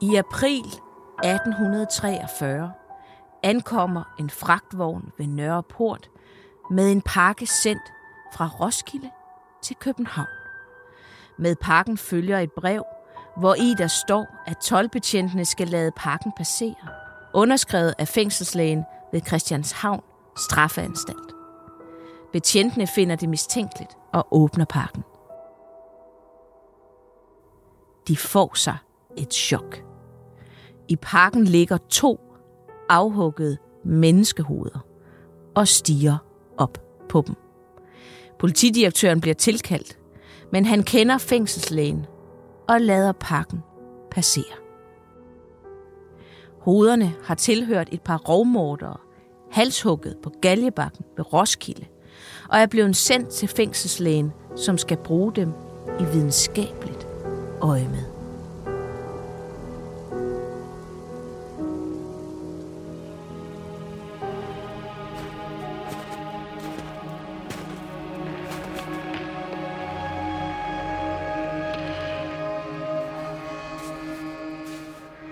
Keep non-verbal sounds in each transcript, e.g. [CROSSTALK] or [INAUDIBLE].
I april 1843 ankommer en fragtvogn ved Nørreport med en pakke sendt fra Roskilde til København. Med pakken følger et brev, hvor i der står, at tolvbetjentene skal lade pakken passere, underskrevet af fængselslægen ved Christianshavn straffeanstalt. Betjentene finder det mistænkeligt og åbner pakken. De får sig et chok. I parken ligger to afhuggede menneskehoveder og stiger op på dem. Politidirektøren bliver tilkaldt, men han kender fængselslægen og lader pakken passere. Hovederne har tilhørt et par rovmordere, halshugget på Galjebakken ved Roskilde, og er blevet sendt til fængselslægen, som skal bruge dem i videnskabeligt øje med.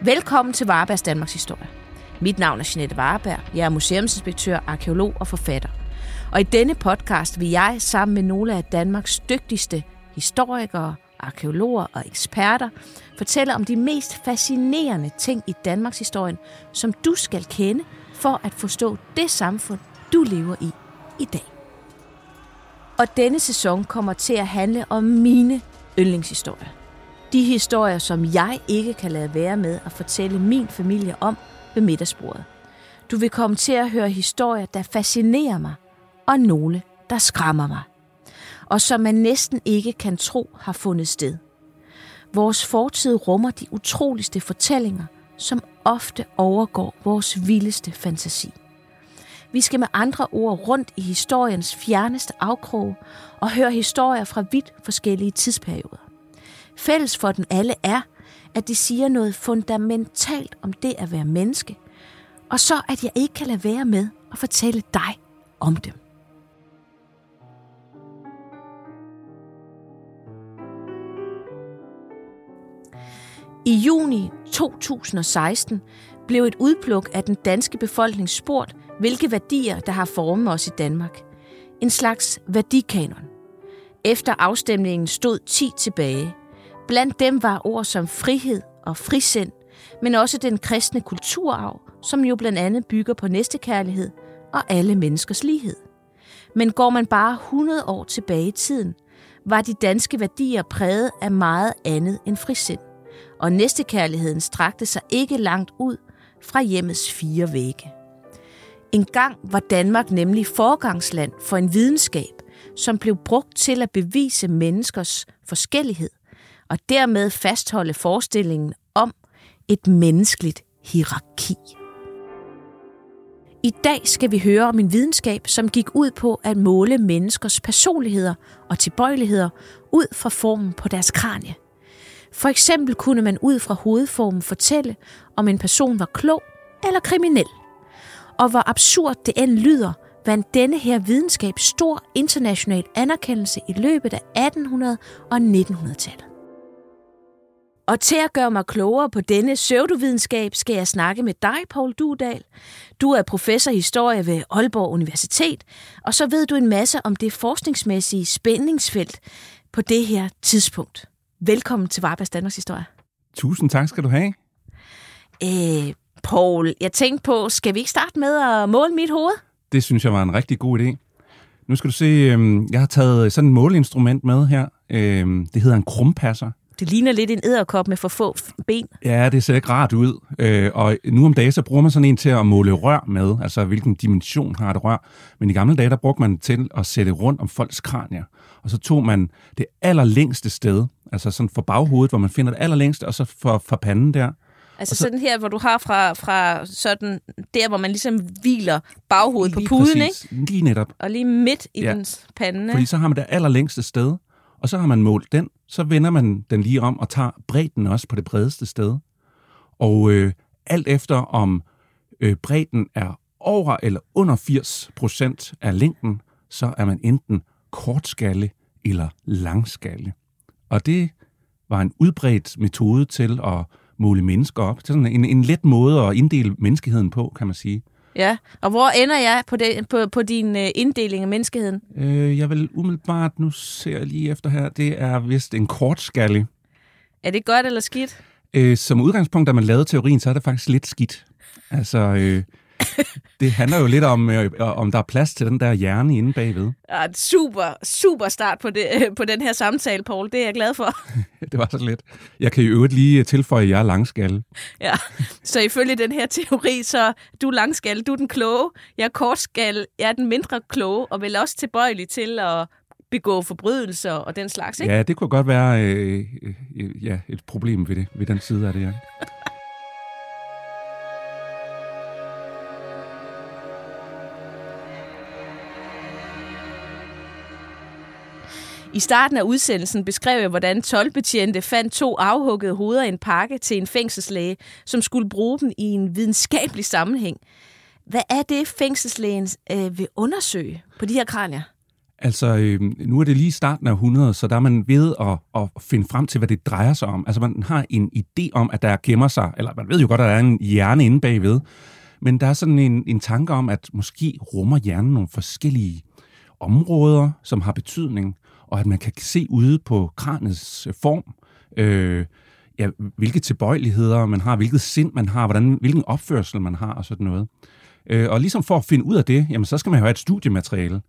Velkommen til Varebergs Danmarks Historie. Mit navn er Jeanette Vareberg. Jeg er museumsinspektør, arkeolog og forfatter. Og i denne podcast vil jeg sammen med nogle af Danmarks dygtigste historikere, arkeologer og eksperter fortælle om de mest fascinerende ting i Danmarks historie, som du skal kende for at forstå det samfund, du lever i i dag. Og denne sæson kommer til at handle om mine yndlingshistorier. De historier, som jeg ikke kan lade være med at fortælle min familie om ved middagsbordet. Du vil komme til at høre historier, der fascinerer mig, og nogle, der skræmmer mig. Og som man næsten ikke kan tro har fundet sted. Vores fortid rummer de utroligste fortællinger, som ofte overgår vores vildeste fantasi. Vi skal med andre ord rundt i historiens fjerneste afkrog og høre historier fra vidt forskellige tidsperioder. Fælles for dem alle er, at de siger noget fundamentalt om det at være menneske, og så at jeg ikke kan lade være med at fortælle dig om dem. I juni 2016 blev et udpluk af den danske befolkning spurgt, hvilke værdier, der har formet os i Danmark. En slags værdikanon. Efter afstemningen stod 10 tilbage – Blandt dem var ord som frihed og frisind, men også den kristne kulturarv, som jo blandt andet bygger på næstekærlighed og alle menneskers lighed. Men går man bare 100 år tilbage i tiden, var de danske værdier præget af meget andet end frisind, og næstekærligheden strakte sig ikke langt ud fra hjemmets fire vægge. En gang var Danmark nemlig forgangsland for en videnskab, som blev brugt til at bevise menneskers forskellighed og dermed fastholde forestillingen om et menneskeligt hierarki. I dag skal vi høre om en videnskab, som gik ud på at måle menneskers personligheder og tilbøjeligheder ud fra formen på deres kranie. For eksempel kunne man ud fra hovedformen fortælle, om en person var klog eller kriminel. Og hvor absurd det end lyder, vandt denne her videnskab stor international anerkendelse i løbet af 1800- og 1900-tallet. Og til at gøre mig klogere på denne pseudovidenskab, skal jeg snakke med dig, Paul Dudal. Du er professor i historie ved Aalborg Universitet, og så ved du en masse om det forskningsmæssige spændingsfelt på det her tidspunkt. Velkommen til Varbas Danmarks Historie. Tusind tak skal du have. Øh, Paul, jeg tænkte på, skal vi ikke starte med at måle mit hoved? Det synes jeg var en rigtig god idé. Nu skal du se, øh, jeg har taget sådan et måleinstrument med her. Øh, det hedder en krumpasser. Det ligner lidt en æderkop med for få ben. Ja, det ser ikke rart ud. Øh, og nu om dagen, så bruger man sådan en til at måle rør med, altså hvilken dimension har et rør. Men i gamle dage, der brugte man til at sætte rundt om folks kranier. Og så tog man det allerlængste sted, altså sådan for baghovedet, hvor man finder det allerlængste, og så for, for panden der. Altså så, sådan her, hvor du har fra, fra sådan der, hvor man ligesom hviler baghovedet på puden, præcis. ikke? Lige netop. Og lige midt i ja. dens pande. Fordi så har man det allerlængste sted, og så har man målt den, så vender man den lige om og tager bredden også på det bredeste sted. Og øh, alt efter om øh, bredden er over eller under 80 procent af længden, så er man enten kortskalle eller langskalle. Og det var en udbredt metode til at måle mennesker op. Det er sådan en, en let måde at inddele menneskeheden på, kan man sige. Ja, og hvor ender jeg på, det, på, på din øh, inddeling af menneskeheden? Øh, jeg vil umiddelbart, nu ser jeg lige efter her, det er vist en kortskalle. Er det godt eller skidt? Øh, som udgangspunkt, da man lavede teorien, så er det faktisk lidt skidt. Altså, øh, [LAUGHS] det handler jo lidt om, øh, om der er plads til den der hjerne inde bagved. Ja, super, super start på, det, på den her samtale, Paul. Det er jeg glad for. [LAUGHS] det var så lidt. Jeg kan i øvrigt lige tilføje, at jeg er langskalle. Ja, så ifølge den her teori, så du er langskalle, du er den kloge, jeg er kortskalle, jeg er den mindre kloge, og vel også tilbøjelig til at begå forbrydelser og den slags, ikke? Ja, det kunne godt være øh, øh, ja, et problem ved, det, ved den side af det, ja. I starten af udsendelsen beskrev jeg, hvordan tolvbetjente fandt to afhuggede hoveder i en pakke til en fængselslæge, som skulle bruge dem i en videnskabelig sammenhæng. Hvad er det, fængselslægen øh, vil undersøge på de her kranier? Altså, øh, nu er det lige starten af 100, så der er man ved at, at finde frem til, hvad det drejer sig om. Altså, man har en idé om, at der gemmer sig, eller man ved jo godt, at der er en hjerne inde bagved, men der er sådan en, en tanke om, at måske rummer hjernen nogle forskellige områder, som har betydning og at man kan se ude på kranets øh, form, øh, ja, hvilke tilbøjeligheder man har, hvilket sind man har, hvordan, hvilken opførsel man har og sådan noget. Øh, og ligesom for at finde ud af det, jamen så skal man have et studiemateriale.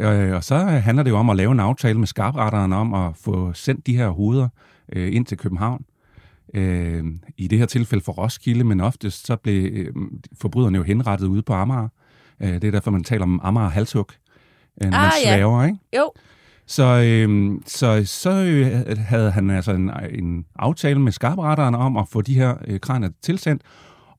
Øh, og så handler det jo om at lave en aftale med skarpretteren om at få sendt de her hoveder øh, ind til København. Øh, I det her tilfælde for Roskilde, men oftest så blev øh, forbryderne jo henrettet ude på Amager. Øh, det er derfor, man taler om Amager halshug, øh, når ah, man svæver, ja. ikke? Jo. Så, øh, så, så øh, havde han altså en, en aftale med skarpretteren om at få de her øh, kraner tilsendt,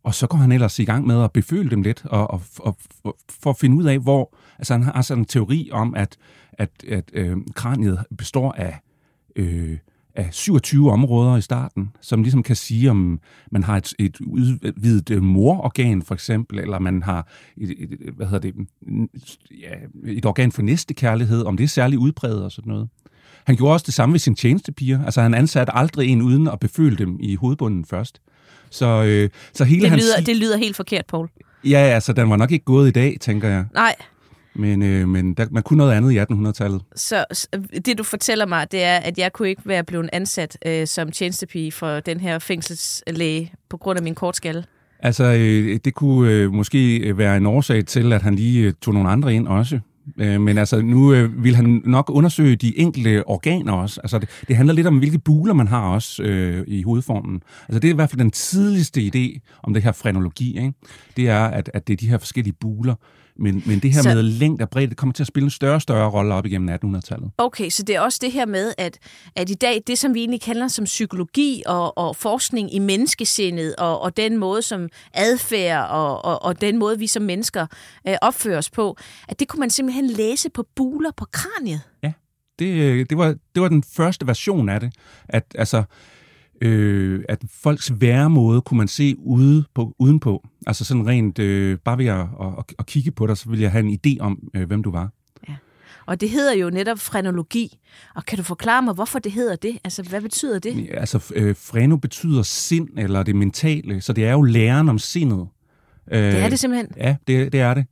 og så går han ellers i gang med at beføle dem lidt, og, og, og, og for at finde ud af, hvor... Altså han har sådan en teori om, at, at, at øh, kraniet består af øh, af 27 områder i starten, som ligesom kan sige, om man har et, et udvidet øh, mororgan, for eksempel, eller man har et, et, hvad hedder det, ja, et organ for næstekærlighed, om det er særligt udbredt og sådan noget. Han gjorde også det samme ved sine tjenestepiger. Altså han ansatte aldrig en uden at beføle dem i hovedbunden først. Så, øh, så hele det, hans... lyder, det lyder helt forkert, Paul. Ja, altså den var nok ikke gået i dag, tænker jeg. Nej, men, øh, men der, man kunne noget andet i 1800-tallet. Så det, du fortæller mig, det er, at jeg kunne ikke være blevet ansat øh, som tjenestepige for den her fængselslæge på grund af min kortskalle? Altså, øh, det kunne øh, måske være en årsag til, at han lige øh, tog nogle andre ind også. Øh, men altså, nu øh, vil han nok undersøge de enkelte organer også. Altså, det, det handler lidt om, hvilke buler man har også øh, i hovedformen. Altså, det er i hvert fald den tidligste idé om det her frenologi. Ikke? Det er, at, at det er de her forskellige buler, men, men det her så, med længde og bredde, det kommer til at spille en større og større rolle op igennem 1800-tallet. Okay, så det er også det her med, at, at i dag, det som vi egentlig kalder som psykologi og, og forskning i menneskesindet, og, og den måde som adfærd og, og, og den måde, vi som mennesker øh, opfører os på, at det kunne man simpelthen læse på buler på kraniet. Ja, det, øh, det, var, det var den første version af det. At altså, øh, at folks væremåde kunne man se ude på, udenpå. Altså sådan rent, øh, bare ved at, at, at kigge på dig, så ville jeg have en idé om, øh, hvem du var. Ja. Og det hedder jo netop frenologi. Og kan du forklare mig, hvorfor det hedder det? Altså, hvad betyder det? Ja, altså, øh, freno betyder sind, eller det mentale, så det er jo læren om sindet. Øh, det er det simpelthen? Ja, det, det er det.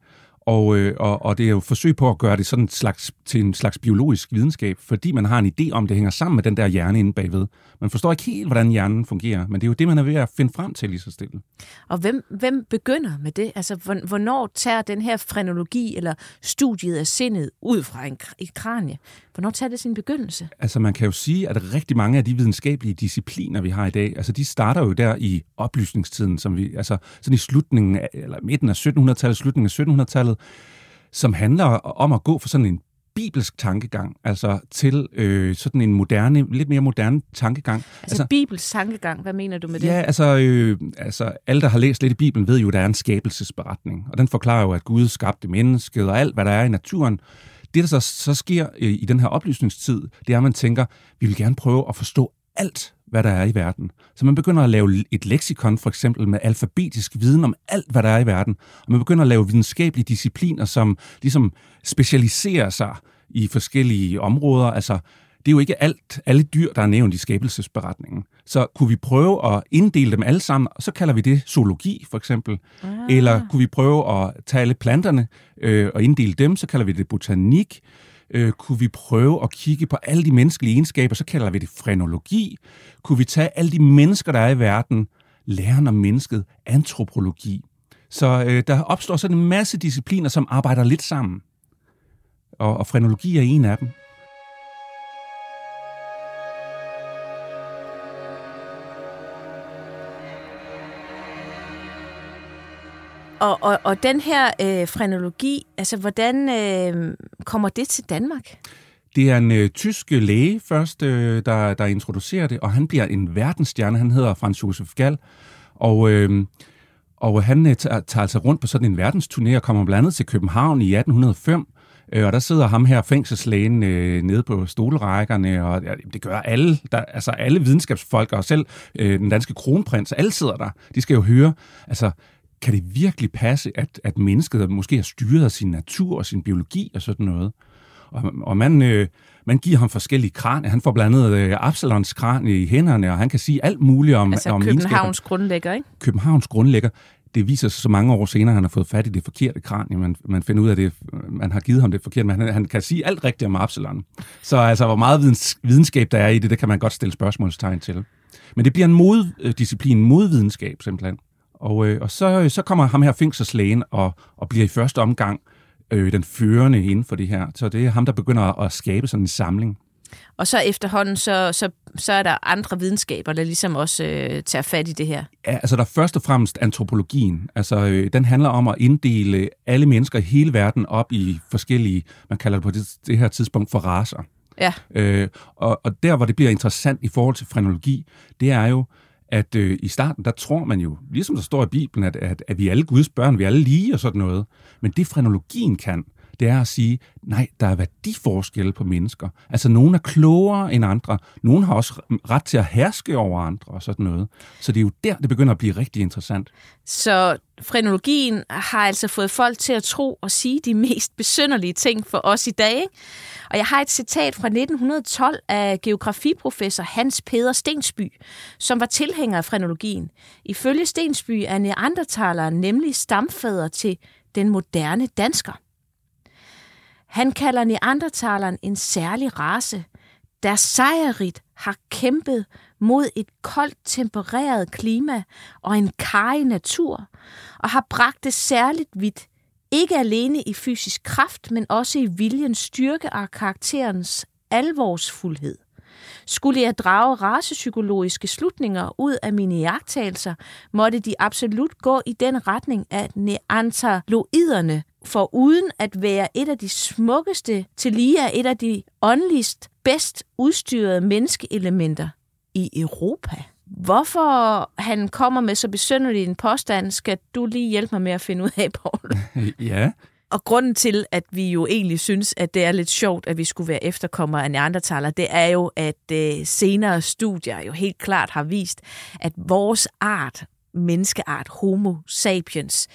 Og, øh, og, og det er jo et forsøg på at gøre det sådan en slags, til en slags biologisk videnskab, fordi man har en idé om, det hænger sammen med den der hjerne inde bagved. Man forstår ikke helt, hvordan hjernen fungerer, men det er jo det, man er ved at finde frem til lige så stille. Og hvem, hvem begynder med det? Altså, hvornår tager den her frenologi eller studiet af sindet ud fra en, et kranie? Hvornår tager det sin begyndelse? Altså, man kan jo sige, at rigtig mange af de videnskabelige discipliner, vi har i dag, altså, de starter jo der i oplysningstiden, som vi, altså, sådan i slutningen, af, eller midten af 1700-tallet, slutningen af 1700-tallet, som handler om at gå for sådan en bibelsk tankegang, altså til øh, sådan en moderne, lidt mere moderne tankegang. Altså, altså bibelsk tankegang, hvad mener du med det? Ja, altså, øh, altså alle, der har læst lidt i Bibelen, ved jo, at der er en skabelsesberetning, og den forklarer jo, at Gud skabte mennesket og alt, hvad der er i naturen. Det, der så, så sker øh, i den her oplysningstid, det er, at man tænker, vi vil gerne prøve at forstå alt, hvad der er i verden. Så man begynder at lave et leksikon, for eksempel med alfabetisk viden om alt, hvad der er i verden. Og man begynder at lave videnskabelige discipliner, som ligesom specialiserer sig i forskellige områder. Altså, det er jo ikke alt, alle dyr, der er nævnt i skabelsesberetningen. Så kunne vi prøve at inddele dem alle sammen, og så kalder vi det zoologi, for eksempel. Ah. Eller kunne vi prøve at tage alle planterne øh, og inddele dem, så kalder vi det botanik. Øh, kunne vi prøve at kigge på alle de menneskelige egenskaber, så kalder vi det frenologi. Kunne vi tage alle de mennesker, der er i verden, læren om mennesket, antropologi. Så øh, der opstår sådan en masse discipliner, som arbejder lidt sammen. Og, og frenologi er en af dem. Og, og, og den her øh, frenologi, altså hvordan øh, kommer det til Danmark? Det er en øh, tysk læge først, øh, der, der introducerer det, og han bliver en verdensstjerne. Han hedder Franz Josef Gall, og, øh, og han øh, tager, tager altså rundt på sådan en verdensturné og kommer blandt andet til København i 1805, øh, og der sidder ham her fængselslægen øh, nede på stolerækkerne, og ja, det gør alle, der, altså alle videnskabsfolk, og selv øh, den danske kronprins, alle sidder der. De skal jo høre, altså kan det virkelig passe, at, at mennesket måske er styret af sin natur og sin biologi og sådan noget? Og, og man, øh, man giver ham forskellige kranier. Han får blandt andet øh, Absalons kranie i hænderne, og han kan sige alt muligt om Altså om Københavns grundlægger, ikke? Københavns grundlægger. Det viser sig så mange år senere, at han har fået fat i det forkerte kranie. Man, man finder ud af det, man har givet ham det forkerte, men han, han kan sige alt rigtigt om Absalon. Så altså, hvor meget videns, videnskab der er i det, det kan man godt stille spørgsmålstegn til. Men det bliver en moddisciplin, modvidenskab simpelthen. Og, øh, og så, så kommer ham her fængselslægen og, og bliver i første omgang øh, den førende inden for det her. Så det er ham, der begynder at skabe sådan en samling. Og så efterhånden, så, så, så er der andre videnskaber, der ligesom også øh, tager fat i det her. Ja, altså der er først og fremmest antropologien. Altså øh, den handler om at inddele alle mennesker i hele verden op i forskellige, man kalder det på det, det her tidspunkt for raser. Ja. Øh, og, og der, hvor det bliver interessant i forhold til frenologi, det er jo, at øh, i starten, der tror man jo, ligesom der står i Bibelen, at, at, at vi er alle Guds børn, vi er alle lige og sådan noget. Men det frenologien kan, det er at sige, nej, der er værdiforskelle på mennesker. Altså, nogen er klogere end andre. Nogen har også ret til at herske over andre og sådan noget. Så det er jo der, det begynder at blive rigtig interessant. Så frenologien har altså fået folk til at tro og sige de mest besynderlige ting for os i dag. Ikke? Og jeg har et citat fra 1912 af geografiprofessor Hans Peder Stensby, som var tilhænger af frenologien. Ifølge Stensby er neandertaleren nemlig stamfader til den moderne dansker. Han kalder neandertaleren en særlig race, der sejrigt har kæmpet mod et koldt tempereret klima og en karrig natur, og har bragt det særligt vidt, ikke alene i fysisk kraft, men også i viljens styrke og karakterens alvorsfuldhed. Skulle jeg drage racepsykologiske slutninger ud af mine jagttagelser, måtte de absolut gå i den retning, at neanderloiderne for uden at være et af de smukkeste, til lige er et af de åndeligst bedst udstyrede menneskeelementer i Europa. Hvorfor han kommer med så besynderlig en påstand, skal du lige hjælpe mig med at finde ud af, Poul. [LAUGHS] ja. Og grunden til, at vi jo egentlig synes, at det er lidt sjovt, at vi skulle være efterkommere af neandertaler, det er jo, at øh, senere studier jo helt klart har vist, at vores art menneskeart, homo sapiens,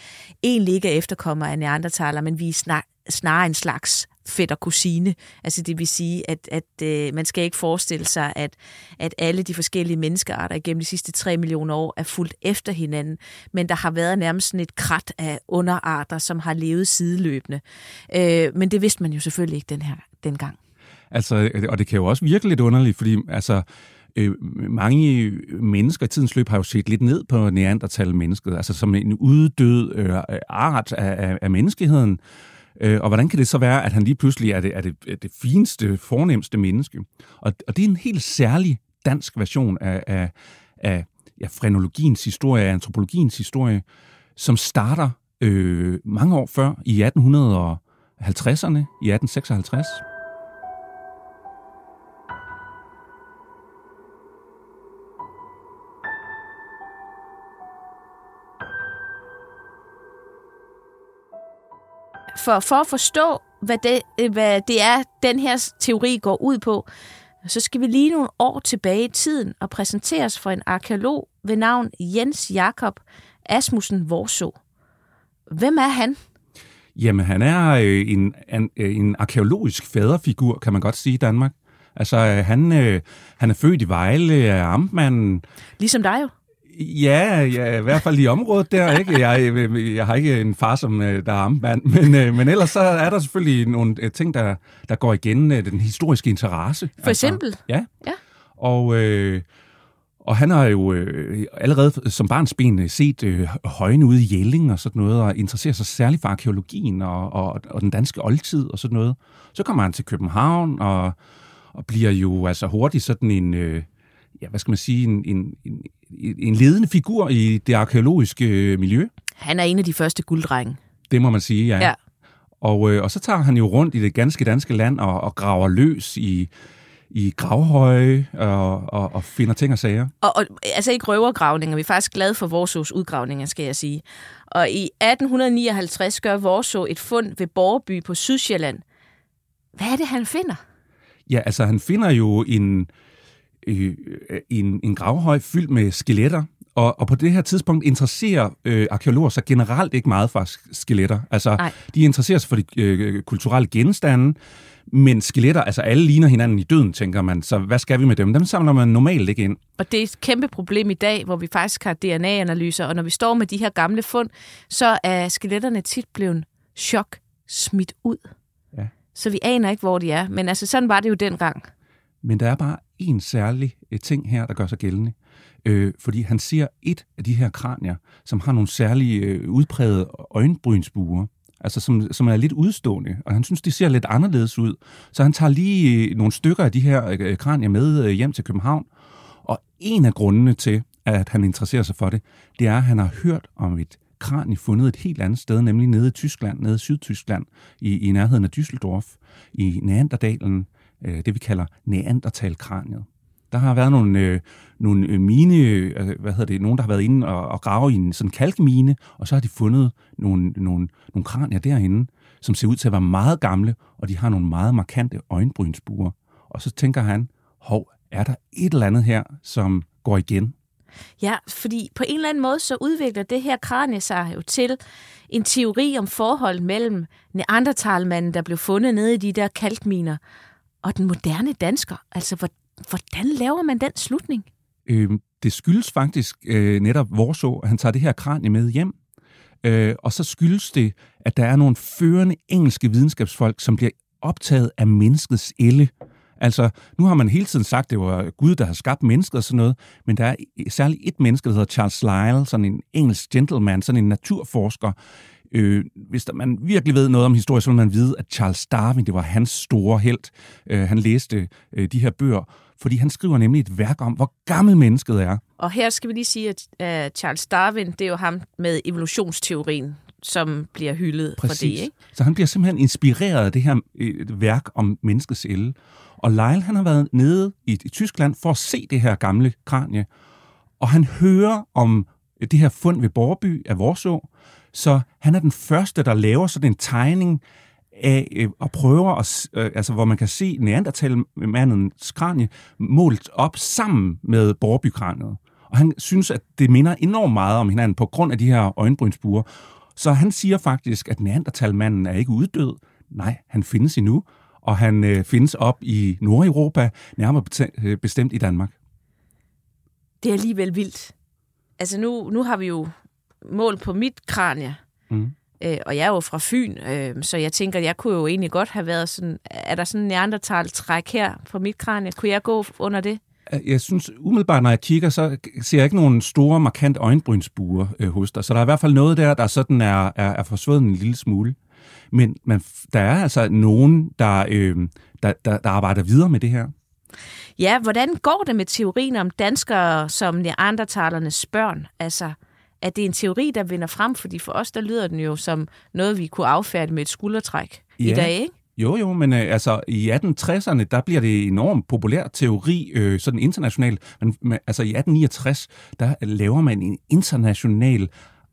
egentlig ikke er efterkommer af neandertaler, men vi er snarere en slags fætter kusine. Altså det vil sige, at, at øh, man skal ikke forestille sig, at, at alle de forskellige menneskearter igennem de sidste 3 millioner år er fuldt efter hinanden, men der har været nærmest sådan et krat af underarter, som har levet sideløbende. Øh, men det vidste man jo selvfølgelig ikke den her dengang. Altså, og det kan jo også virke lidt underligt, fordi altså, øh, mange mennesker i tidens løb har jo set lidt ned på neandertal-mennesket, altså som en uddød øh, art af, af, af menneskeheden. Øh, og hvordan kan det så være, at han lige pludselig er det, er det, er det fineste, fornemmeste menneske? Og, og det er en helt særlig dansk version af, af, af ja, frenologiens historie, af antropologiens historie, som starter øh, mange år før, i 1850'erne, i 1856. For, for at forstå, hvad det, hvad det er, den her teori går ud på, så skal vi lige nogle år tilbage i tiden og præsenteres for en arkeolog ved navn Jens Jakob Asmussen Vorså. Hvem er han? Jamen, han er øh, en, en, øh, en arkeologisk faderfigur, kan man godt sige i Danmark. Altså, øh, han, øh, han er født i Vejle af amtmanden. Ligesom dig jo. Ja, ja, i hvert fald i området der, ikke? Jeg, jeg har ikke en far, som øh, der er amtmand, [LAUGHS] men, øh, men ellers så er der selvfølgelig nogle øh, ting, der, der går igen, den historiske interesse. For eksempel? Altså, ja. ja. Og, øh, og han har jo øh, allerede som barnsben set øh, højene ude i Jelling og sådan noget, og interesserer sig særligt for arkeologien og, og, og den danske oldtid og sådan noget. Så kommer han til København og, og bliver jo altså hurtigt sådan en, øh, ja, hvad skal man sige, en, en, en, en ledende figur i det arkeologiske miljø. Han er en af de første gulddrenge. Det må man sige, ja. ja. Og, øh, og så tager han jo rundt i det ganske danske land og, og graver løs i i gravhøje og, og, og finder ting og sager. Og, og altså ikke røvergravninger, vi er faktisk glade for Vorsås udgravninger, skal jeg sige. Og i 1859 gør Vorså et fund ved Borgeby på Sydsjælland. Hvad er det, han finder? Ja, altså han finder jo en, øh, en, en gravhøj fyldt med skeletter, og, og på det her tidspunkt interesserer øh, arkeologer sig generelt ikke meget for skeletter. Altså, Ej. de interesserer sig for de øh, kulturelle genstande, men skeletter, altså alle ligner hinanden i døden, tænker man. Så hvad skal vi med dem? Dem samler man normalt ikke ind. Og det er et kæmpe problem i dag, hvor vi faktisk har DNA-analyser, og når vi står med de her gamle fund, så er skeletterne tit blevet chok smidt ud. Ja. Så vi aner ikke, hvor de er. Men altså, sådan var det jo dengang. Men der er bare en særlig øh, ting her, der gør sig gældende. Øh, fordi han ser et af de her kranier, som har nogle særlige øh, udprægede øjenbrynsbuer altså som, som er lidt udstående, og han synes, de ser lidt anderledes ud. Så han tager lige øh, nogle stykker af de her øh, kranier med øh, hjem til København, og en af grundene til, at han interesserer sig for det, det er, at han har hørt om et kranie fundet et helt andet sted, nemlig nede i Tyskland, nede i Sydtyskland, i, i nærheden af Düsseldorf, i Neanderdalen, Øh, det vi kalder neandertalkraniet. Der har været nogle, øh, nogle øh, mine, øh, hvad hedder det, nogen, der har været inde og, og grave i en sådan kalkmine, og så har de fundet nogle, nogle, nogle kranier derinde, som ser ud til at være meget gamle, og de har nogle meget markante øjenbrynsbuer. Og så tænker han, hov, er der et eller andet her, som går igen? Ja, fordi på en eller anden måde, så udvikler det her kranie sig jo til en teori om forhold mellem neandertalmanden, der blev fundet nede i de der kalkminer, og den moderne dansker. Altså, Hvordan laver man den slutning? Øh, det skyldes faktisk øh, netop Vorså, at han tager det her kranie med hjem. Øh, og så skyldes det, at der er nogle førende engelske videnskabsfolk, som bliver optaget af menneskets elle. Altså, nu har man hele tiden sagt, at det var Gud, der har skabt mennesket og sådan noget, men der er særligt et menneske, der hedder Charles Lyell, sådan en engelsk gentleman, sådan en naturforsker. Øh, hvis der, man virkelig ved noget om historie, så vil man vide, at Charles Darwin, det var hans store held. Øh, han læste øh, de her bøger, fordi han skriver nemlig et værk om, hvor gammel mennesket er. Og her skal vi lige sige, at uh, Charles Darwin, det er jo ham med evolutionsteorien, som bliver hyldet Præcis. for det. Ikke? Så han bliver simpelthen inspireret af det her et værk om menneskets elle. Og Lyle, han har været nede i, i Tyskland for at se det her gamle kranie, og han hører om det her fund ved Borby af Vorså, så han er den første, der laver sådan en tegning af øh, og prøver, at, øh, altså, hvor man kan se neandertalmandens kranie målt op sammen med borbykraniet. Og han synes, at det minder enormt meget om hinanden på grund af de her øjenbrynsbuer. Så han siger faktisk, at neandertalmanden er ikke uddød. Nej, han findes endnu, og han øh, findes op i Nordeuropa, nærmere øh, bestemt i Danmark. Det er alligevel vildt. Altså nu, nu har vi jo mål på mit kranie. Mm. Øh, og jeg er jo fra Fyn, øh, så jeg tænker, jeg kunne jo egentlig godt have været sådan... Er der sådan en neandertal-træk her på mit kranie? Kunne jeg gå under det? Jeg synes umiddelbart, når jeg kigger, så ser jeg ikke nogen store, markant øjenbrynsbuer øh, hos dig. Så der er i hvert fald noget der, der sådan er, er, er forsvundet en lille smule. Men, men der er altså nogen, der, øh, der, der, der arbejder videre med det her. Ja, hvordan går det med teorien om danskere som neandertalernes børn? Altså, at det er en teori, der vinder frem, fordi for os, der lyder den jo som noget, vi kunne affærde med et skuldertræk ja. i dag, ikke? Jo, jo, men øh, altså i 1860'erne, der bliver det enormt populær teori, øh, sådan internationalt. Men, men altså i 1869, der laver man en international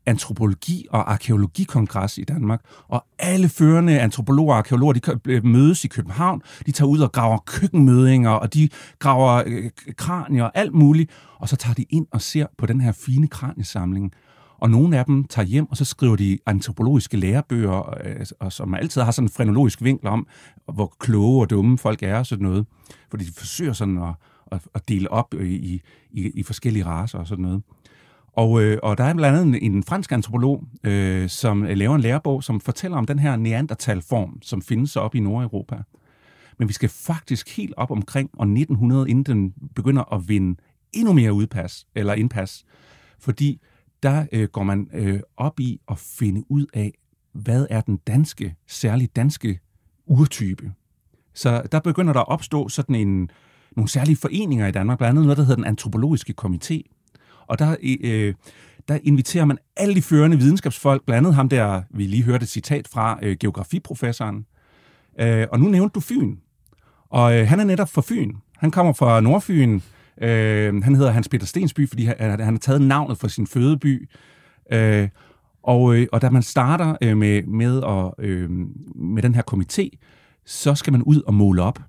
antropologi- og arkeologikongres i Danmark, og alle førende antropologer og arkeologer, de øh, mødes i København, de tager ud og graver køkkenmødinger, og de graver øh, kranier og alt muligt, og så tager de ind og ser på den her fine kraniesamling. Og nogle af dem tager hjem, og så skriver de antropologiske lærebøger, øh, og som altid har sådan en frenologisk vinkel om, hvor kloge og dumme folk er og sådan noget. Fordi de forsøger sådan at, at, at dele op i, i, i forskellige raser og sådan noget. Og, øh, og der er blandt andet en, en fransk antropolog, øh, som øh, laver en lærebog, som fortæller om den her neandertalform, som findes op i Nordeuropa. Men vi skal faktisk helt op omkring år 1900, inden den begynder at vinde endnu mere udpas, eller indpas. Fordi der øh, går man øh, op i at finde ud af, hvad er den danske, særligt danske urtype. Så der begynder der at opstå sådan en, nogle særlige foreninger i Danmark, blandt andet noget, der hedder den antropologiske komité. Og der, øh, der inviterer man alle de førende videnskabsfolk, blandt andet ham der, vi lige hørte et citat fra, øh, geografiprofessoren. Øh, og nu nævnte du Fyn. Og øh, han er netop fra Fyn. Han kommer fra Nordfyn. Øh, han hedder Hans Peter Stensby, fordi han, han har taget navnet fra sin fødeby. Øh, og, øh, og da man starter øh, med, med, at, øh, med den her komité, så skal man ud og måle op.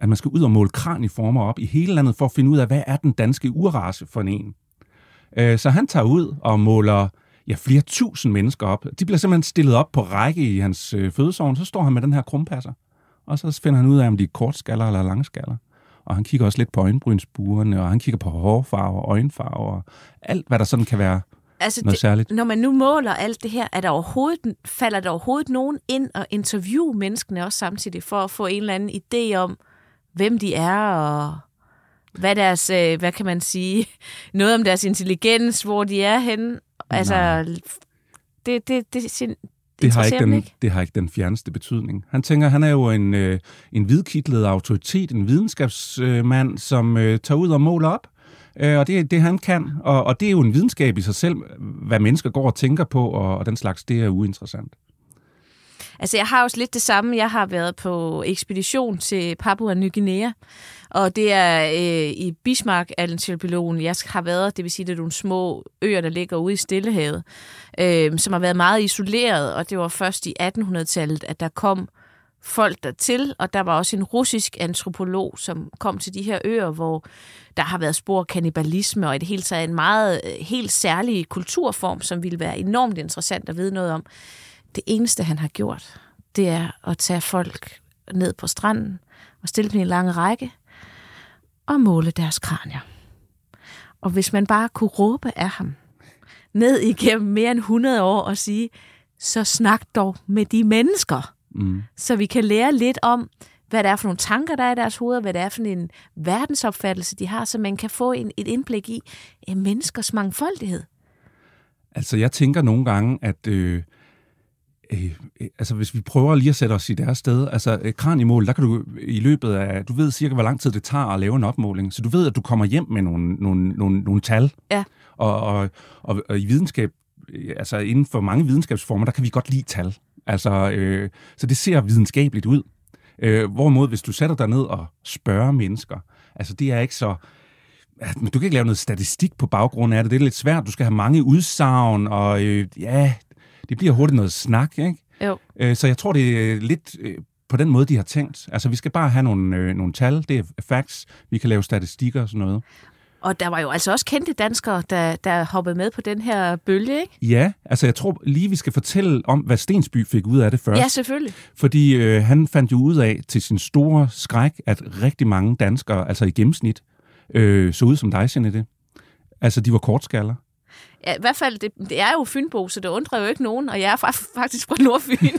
At man skal ud og måle kraniformer op i hele landet for at finde ud af, hvad er den danske urrace for en. Øh, så han tager ud og måler ja, flere tusind mennesker op. De bliver simpelthen stillet op på række i hans øh, fødesovn. Så står han med den her krumpasser, og så finder han ud af, om de er kortskaller eller langskaller. Og han kigger også lidt på øjenbrynsburene, og han kigger på hårfarve og øjenfarve og alt, hvad der sådan kan være altså, noget det, særligt. Når man nu måler alt det her, er der overhovedet, falder der overhovedet nogen ind og interviewe menneskene også samtidig, for at få en eller anden idé om, hvem de er, og hvad deres, øh, hvad kan man sige, [LAUGHS] noget om deres intelligens, hvor de er henne. Altså, det, det, det, det, det har, ikke den, ikke? det har ikke den fjerneste betydning. Han tænker, han er jo en, øh, en hvidkitlet autoritet, en videnskabsmand, som øh, tager ud og måler op. Øh, og det er det, han kan. Og, og det er jo en videnskab i sig selv, hvad mennesker går og tænker på, og, og den slags, det er uinteressant. Altså, jeg har også lidt det samme. Jeg har været på ekspedition til Papua Ny Guinea, og det er øh, i Bismarck archipelagen jeg har været. Det vil sige, det er nogle små øer, der ligger ude i Stillehavet, øh, som har været meget isoleret, og det var først i 1800-tallet, at der kom folk dertil, og der var også en russisk antropolog, som kom til de her øer, hvor der har været spor af kannibalisme, og i det hele taget en meget øh, helt særlig kulturform, som ville være enormt interessant at vide noget om. Det eneste, han har gjort, det er at tage folk ned på stranden og stille dem i en lang række og måle deres kranier. Og hvis man bare kunne råbe af ham ned igennem mere end 100 år og sige, så snak dog med de mennesker, mm. så vi kan lære lidt om, hvad det er for nogle tanker, der er i deres hoveder, hvad det er for en verdensopfattelse, de har, så man kan få en, et indblik i en menneskers mangfoldighed. Altså, jeg tænker nogle gange, at øh, Øh, øh, altså hvis vi prøver lige at sætte os i deres sted, altså øh, kranimål, der kan du i løbet af, du ved cirka, hvor lang tid det tager at lave en opmåling, så du ved, at du kommer hjem med nogle, nogle, nogle, nogle tal. Ja. Og, og, og, og i videnskab, øh, altså inden for mange videnskabsformer, der kan vi godt lide tal. Altså, øh, så det ser videnskabeligt ud. Øh, hvorimod, hvis du sætter dig ned og spørger mennesker, altså det er ikke så... Men du kan ikke lave noget statistik på baggrund af det. Det er lidt svært. Du skal have mange udsagn, og øh, ja, det bliver hurtigt noget snak, ikke? Jo. Øh, så jeg tror, det er lidt øh, på den måde, de har tænkt. Altså, vi skal bare have nogle, øh, nogle tal, det er facts, vi kan lave statistikker og sådan noget. Og der var jo altså også kendte danskere, der, der hoppede med på den her bølge, ikke? Ja, altså jeg tror lige, vi skal fortælle om, hvad Stensby fik ud af det først. Ja, selvfølgelig. Fordi øh, han fandt jo ud af til sin store skræk, at rigtig mange danskere, altså i gennemsnit, øh, så ud som dig, det. Altså, de var kortskaller. Ja, i hvert fald, det, det er jo Fynbo, så det undrer jo ikke nogen, og jeg er faktisk fra Nordfyn.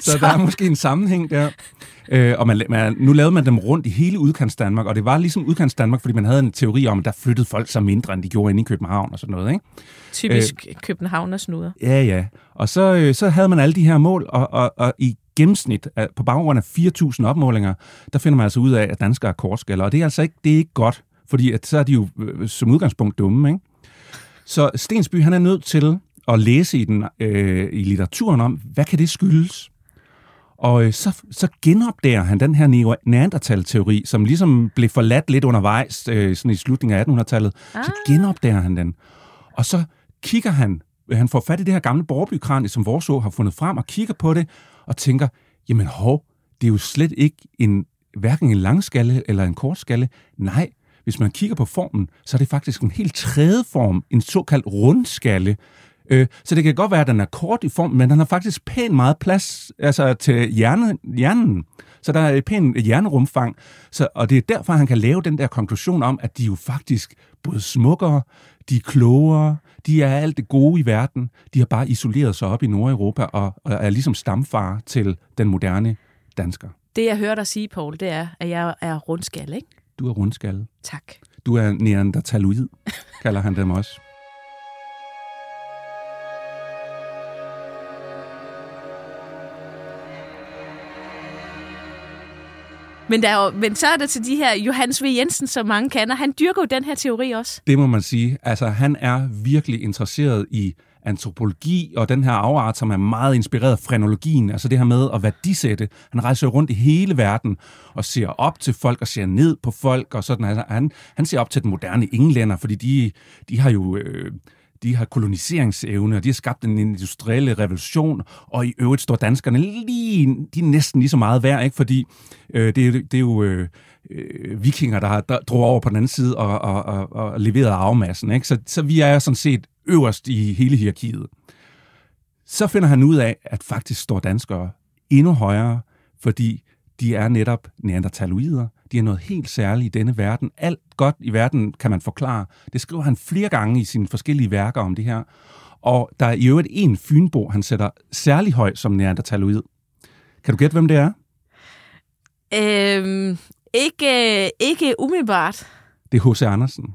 så, [LAUGHS] så der er måske en sammenhæng der. Øh, og man, man, nu lavede man dem rundt i hele udkants Danmark, og det var ligesom udkants Danmark, fordi man havde en teori om, at der flyttede folk så mindre, end de gjorde inde i København og sådan noget. Ikke? Typisk øh, Københavners snuder. Ja, ja. Og så, øh, så havde man alle de her mål, og, og, og i gennemsnit, på baggrund af 4.000 opmålinger, der finder man altså ud af, at danskere er kortskaller. Og det er altså ikke, det er ikke godt, fordi at, så er de jo øh, som udgangspunkt dumme, ikke? Så Stensby han er nødt til at læse i, den, øh, i litteraturen om, hvad kan det skyldes? Og øh, så, så genopdager han den her neandertal-teori, som ligesom blev forladt lidt undervejs øh, sådan i slutningen af 1800-tallet. Ah. Så genopdager han den. Og så kigger han, han får fat i det her gamle borgerbykranie, som vores har fundet frem, og kigger på det og tænker, jamen hov, det er jo slet ikke en, hverken en langskalle eller en kortskalle. Nej, hvis man kigger på formen, så er det faktisk en helt tredje form, en såkaldt rundskalle, Øh, så det kan godt være, at den er kort i form, men den har faktisk pænt meget plads altså til hjerne, hjernen. Så der er et pænt hjernerumfang, så, og det er derfor, han kan lave den der konklusion om, at de jo faktisk både smukkere, de er klogere, de er alt det gode i verden. De har bare isoleret sig op i Nordeuropa og, og er ligesom stamfar til den moderne dansker. Det, jeg hører dig sige, Paul, det er, at jeg er rundskal, ikke? Du er rundskalle. Tak. Du er neandertaloid, [LAUGHS] kalder han dem også. Men, der er jo, men så er der til de her Johannes V. Jensen, som mange kender. Han dyrker jo den her teori også. Det må man sige. Altså, han er virkelig interesseret i antropologi og den her afart, som er meget inspireret af frenologien, altså det her med at værdisætte. Han rejser rundt i hele verden og ser op til folk og ser ned på folk og sådan. Altså, han, han ser op til den moderne englænder, fordi de, de har jo... Øh, de har koloniseringsevne, og de har skabt en industrielle revolution, og i øvrigt står danskerne lige, de er næsten lige så meget værd, ikke? fordi øh, det, det er jo øh, øh vikinger, der har drog over på den anden side og, og, og, og leverede arvemassen. Ikke? Så, så vi er sådan set øverst i hele hierarkiet. Så finder han ud af, at faktisk står danskere endnu højere, fordi de er netop neandertaloider. De er noget helt særligt i denne verden. Alt godt i verden kan man forklare. Det skriver han flere gange i sine forskellige værker om det her. Og der er i øvrigt en fynbo, han sætter særlig høj som neandertaloid. Kan du gætte, hvem det er? Øhm, ikke, ikke umiddelbart. Det er H.C. Andersen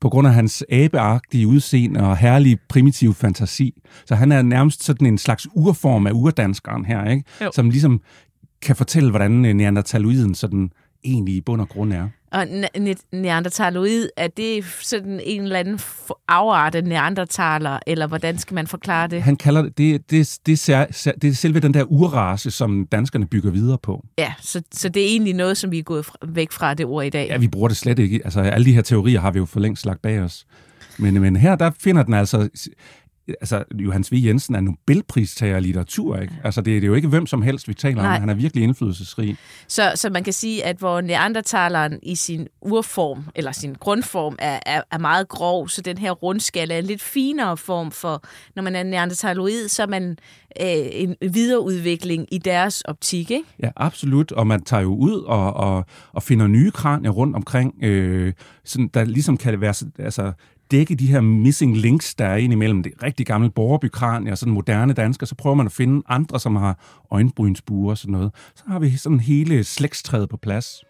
på grund af hans abeagtige udseende og herlige primitive fantasi. Så han er nærmest sådan en slags urform af urdanskeren her, ikke? Jo. som ligesom kan fortælle, hvordan øh, neandertaloiden sådan egentlig i bund og grund er. Og neandertaloid, er det sådan en eller anden afart af neandertaler, eller hvordan skal man forklare det? Han kalder det, det, det, det, er, det er selve den der urrace, som danskerne bygger videre på. Ja, så, så det er egentlig noget, som vi er gået væk fra det ord i dag. Ja, vi bruger det slet ikke. Altså, alle de her teorier har vi jo for længst lagt bag os. Men, men her, der finder den altså altså, Johannes V. Jensen er Nobelpristager i litteratur, ikke? Altså, det, det er jo ikke hvem som helst, vi taler Nej. om. Han er virkelig indflydelsesrig. Så, så man kan sige, at hvor neandertaleren i sin urform, eller sin grundform, er, er, er meget grov, så den her rundskala er en lidt finere form for, når man er neandertaloid, så er man øh, en videreudvikling i deres optik, ikke? Ja, absolut. Og man tager jo ud og, og, og finder nye kranier rundt omkring, øh, sådan, der ligesom kan være altså, dække de her missing links, der er ind imellem det rigtig gamle borgerbykranie og sådan moderne dansker, så prøver man at finde andre, som har øjenbrynsbuer og sådan noget. Så har vi sådan hele slægtstræet på plads.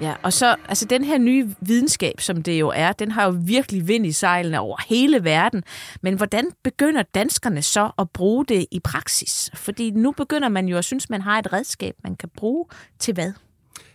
Ja, og så, altså den her nye videnskab, som det jo er, den har jo virkelig vind i sejlene over hele verden. Men hvordan begynder danskerne så at bruge det i praksis? Fordi nu begynder man jo at synes, man har et redskab, man kan bruge til hvad?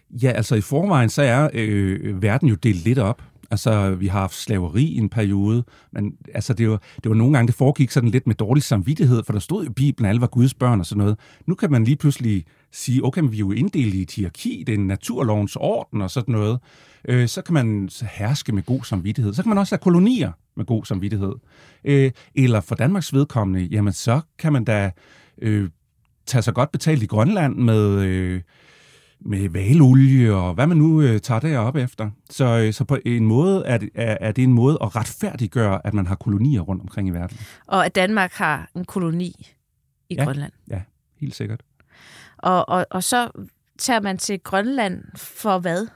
Ja, altså i forvejen, så er øh, verden jo delt lidt op. Altså, vi har haft slaveri i en periode, men altså, det, var, det var nogle gange, det foregik sådan lidt med dårlig samvittighed, for der stod i Bibelen, at alle var Guds børn og sådan noget. Nu kan man lige pludselig sige, okay, men vi er jo inddelt i et hierarki, det er en naturlovens orden og sådan noget. Øh, så kan man herske med god samvittighed. Så kan man også have kolonier med god samvittighed. Øh, eller for Danmarks vedkommende, jamen så kan man da øh, tage sig godt betalt i Grønland med... Øh, med valolie og hvad man nu øh, tager derop efter. Så, øh, så på en måde er det, er, er det en måde at retfærdiggøre, at man har kolonier rundt omkring i verden. Og at Danmark har en koloni i ja, Grønland. Ja, helt sikkert. Og, og, og så tager man til Grønland for hvad?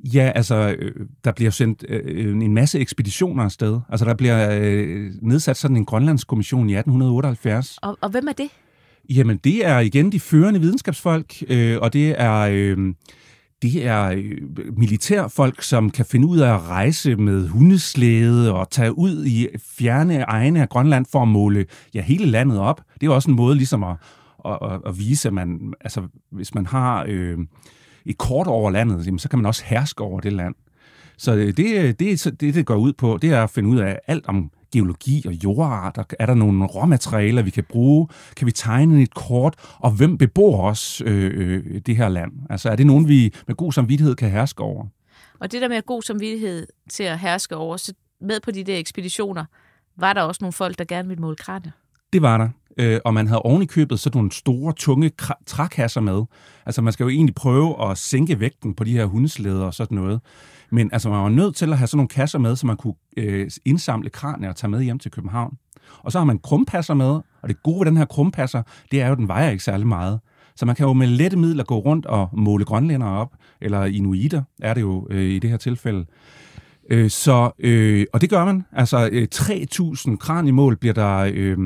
Ja, altså, øh, der bliver sendt øh, en masse ekspeditioner afsted. Altså, der bliver øh, nedsat sådan en Grønlandskommission i 1878. Og, og hvem er det? Jamen, det er igen de førende videnskabsfolk, øh, og det er... Øh, det er militærfolk, som kan finde ud af at rejse med hundeslæde og tage ud i fjerne egne af Grønland for at måle ja, hele landet op. Det er også en måde ligesom at, at, at, at vise, at man, altså, hvis man har øh, et kort over landet, jamen, så kan man også herske over det land. Så det, det, det, det går ud på, det er at finde ud af alt om geologi og jordarter? Er der nogle råmaterialer, vi kan bruge? Kan vi tegne et kort? Og hvem bebor os øh, øh, det her land? Altså er det nogen, vi med god samvittighed kan herske over? Og det der med god samvittighed til at herske over, så med på de der ekspeditioner, var der også nogle folk, der gerne ville måle kranier? Det var der øh, og man havde oven i købet sådan nogle store, tunge kra- trækasser med. Altså man skal jo egentlig prøve at sænke vægten på de her hundeslæder og sådan noget. Men altså man var nødt til at have sådan nogle kasser med, så man kunne øh, indsamle kranier og tage med hjem til København. Og så har man krumpasser med, og det gode ved den her krumpasser, det er jo, at den vejer ikke særlig meget. Så man kan jo med lette midler gå rundt og måle grønlænder op, eller inuiter er det jo øh, i det her tilfælde. Øh, så, øh, og det gør man. Altså øh, 3.000 kranimål bliver der øh,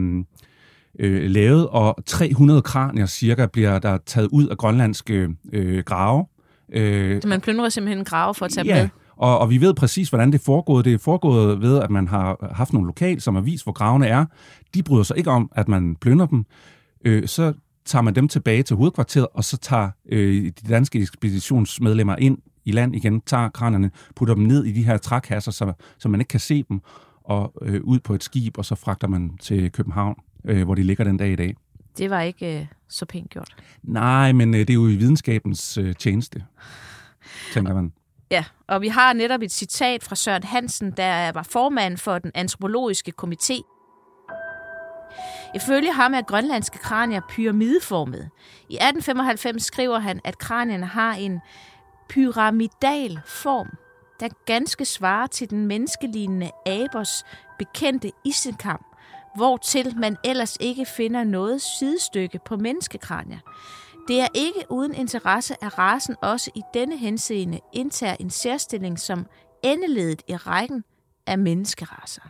øh, lavet, og 300 kranier cirka bliver der taget ud af grønlandske øh, grave. Øh, så man plyndrer simpelthen en grave for at tage ja, med? Og, og vi ved præcis, hvordan det er foregået. Det er foregået ved, at man har haft nogle lokal, som har vist, hvor gravene er. De bryder sig ikke om, at man plynder dem. Øh, så tager man dem tilbage til hovedkvarteret, og så tager øh, de danske ekspeditionsmedlemmer ind i land igen, tager kranerne, putter dem ned i de her trækasser, så, så man ikke kan se dem, og øh, ud på et skib, og så fragter man til København, øh, hvor de ligger den dag i dag. Det var ikke øh, så pænt gjort. Nej, men øh, det er jo i videnskabens øh, tjeneste, tænker man. Ja, og vi har netop et citat fra Søren Hansen, der var formand for den antropologiske komité. Ifølge ham er grønlandske kranier pyramideformet. I 1895 skriver han, at kranierne har en pyramidal form, der ganske svarer til den menneskelignende abers bekendte isenkam, hvortil man ellers ikke finder noget sidestykke på menneskekranier. Det er ikke uden interesse, at rasen også i denne henseende indtager en særstilling som endeledet i rækken af menneskeraser.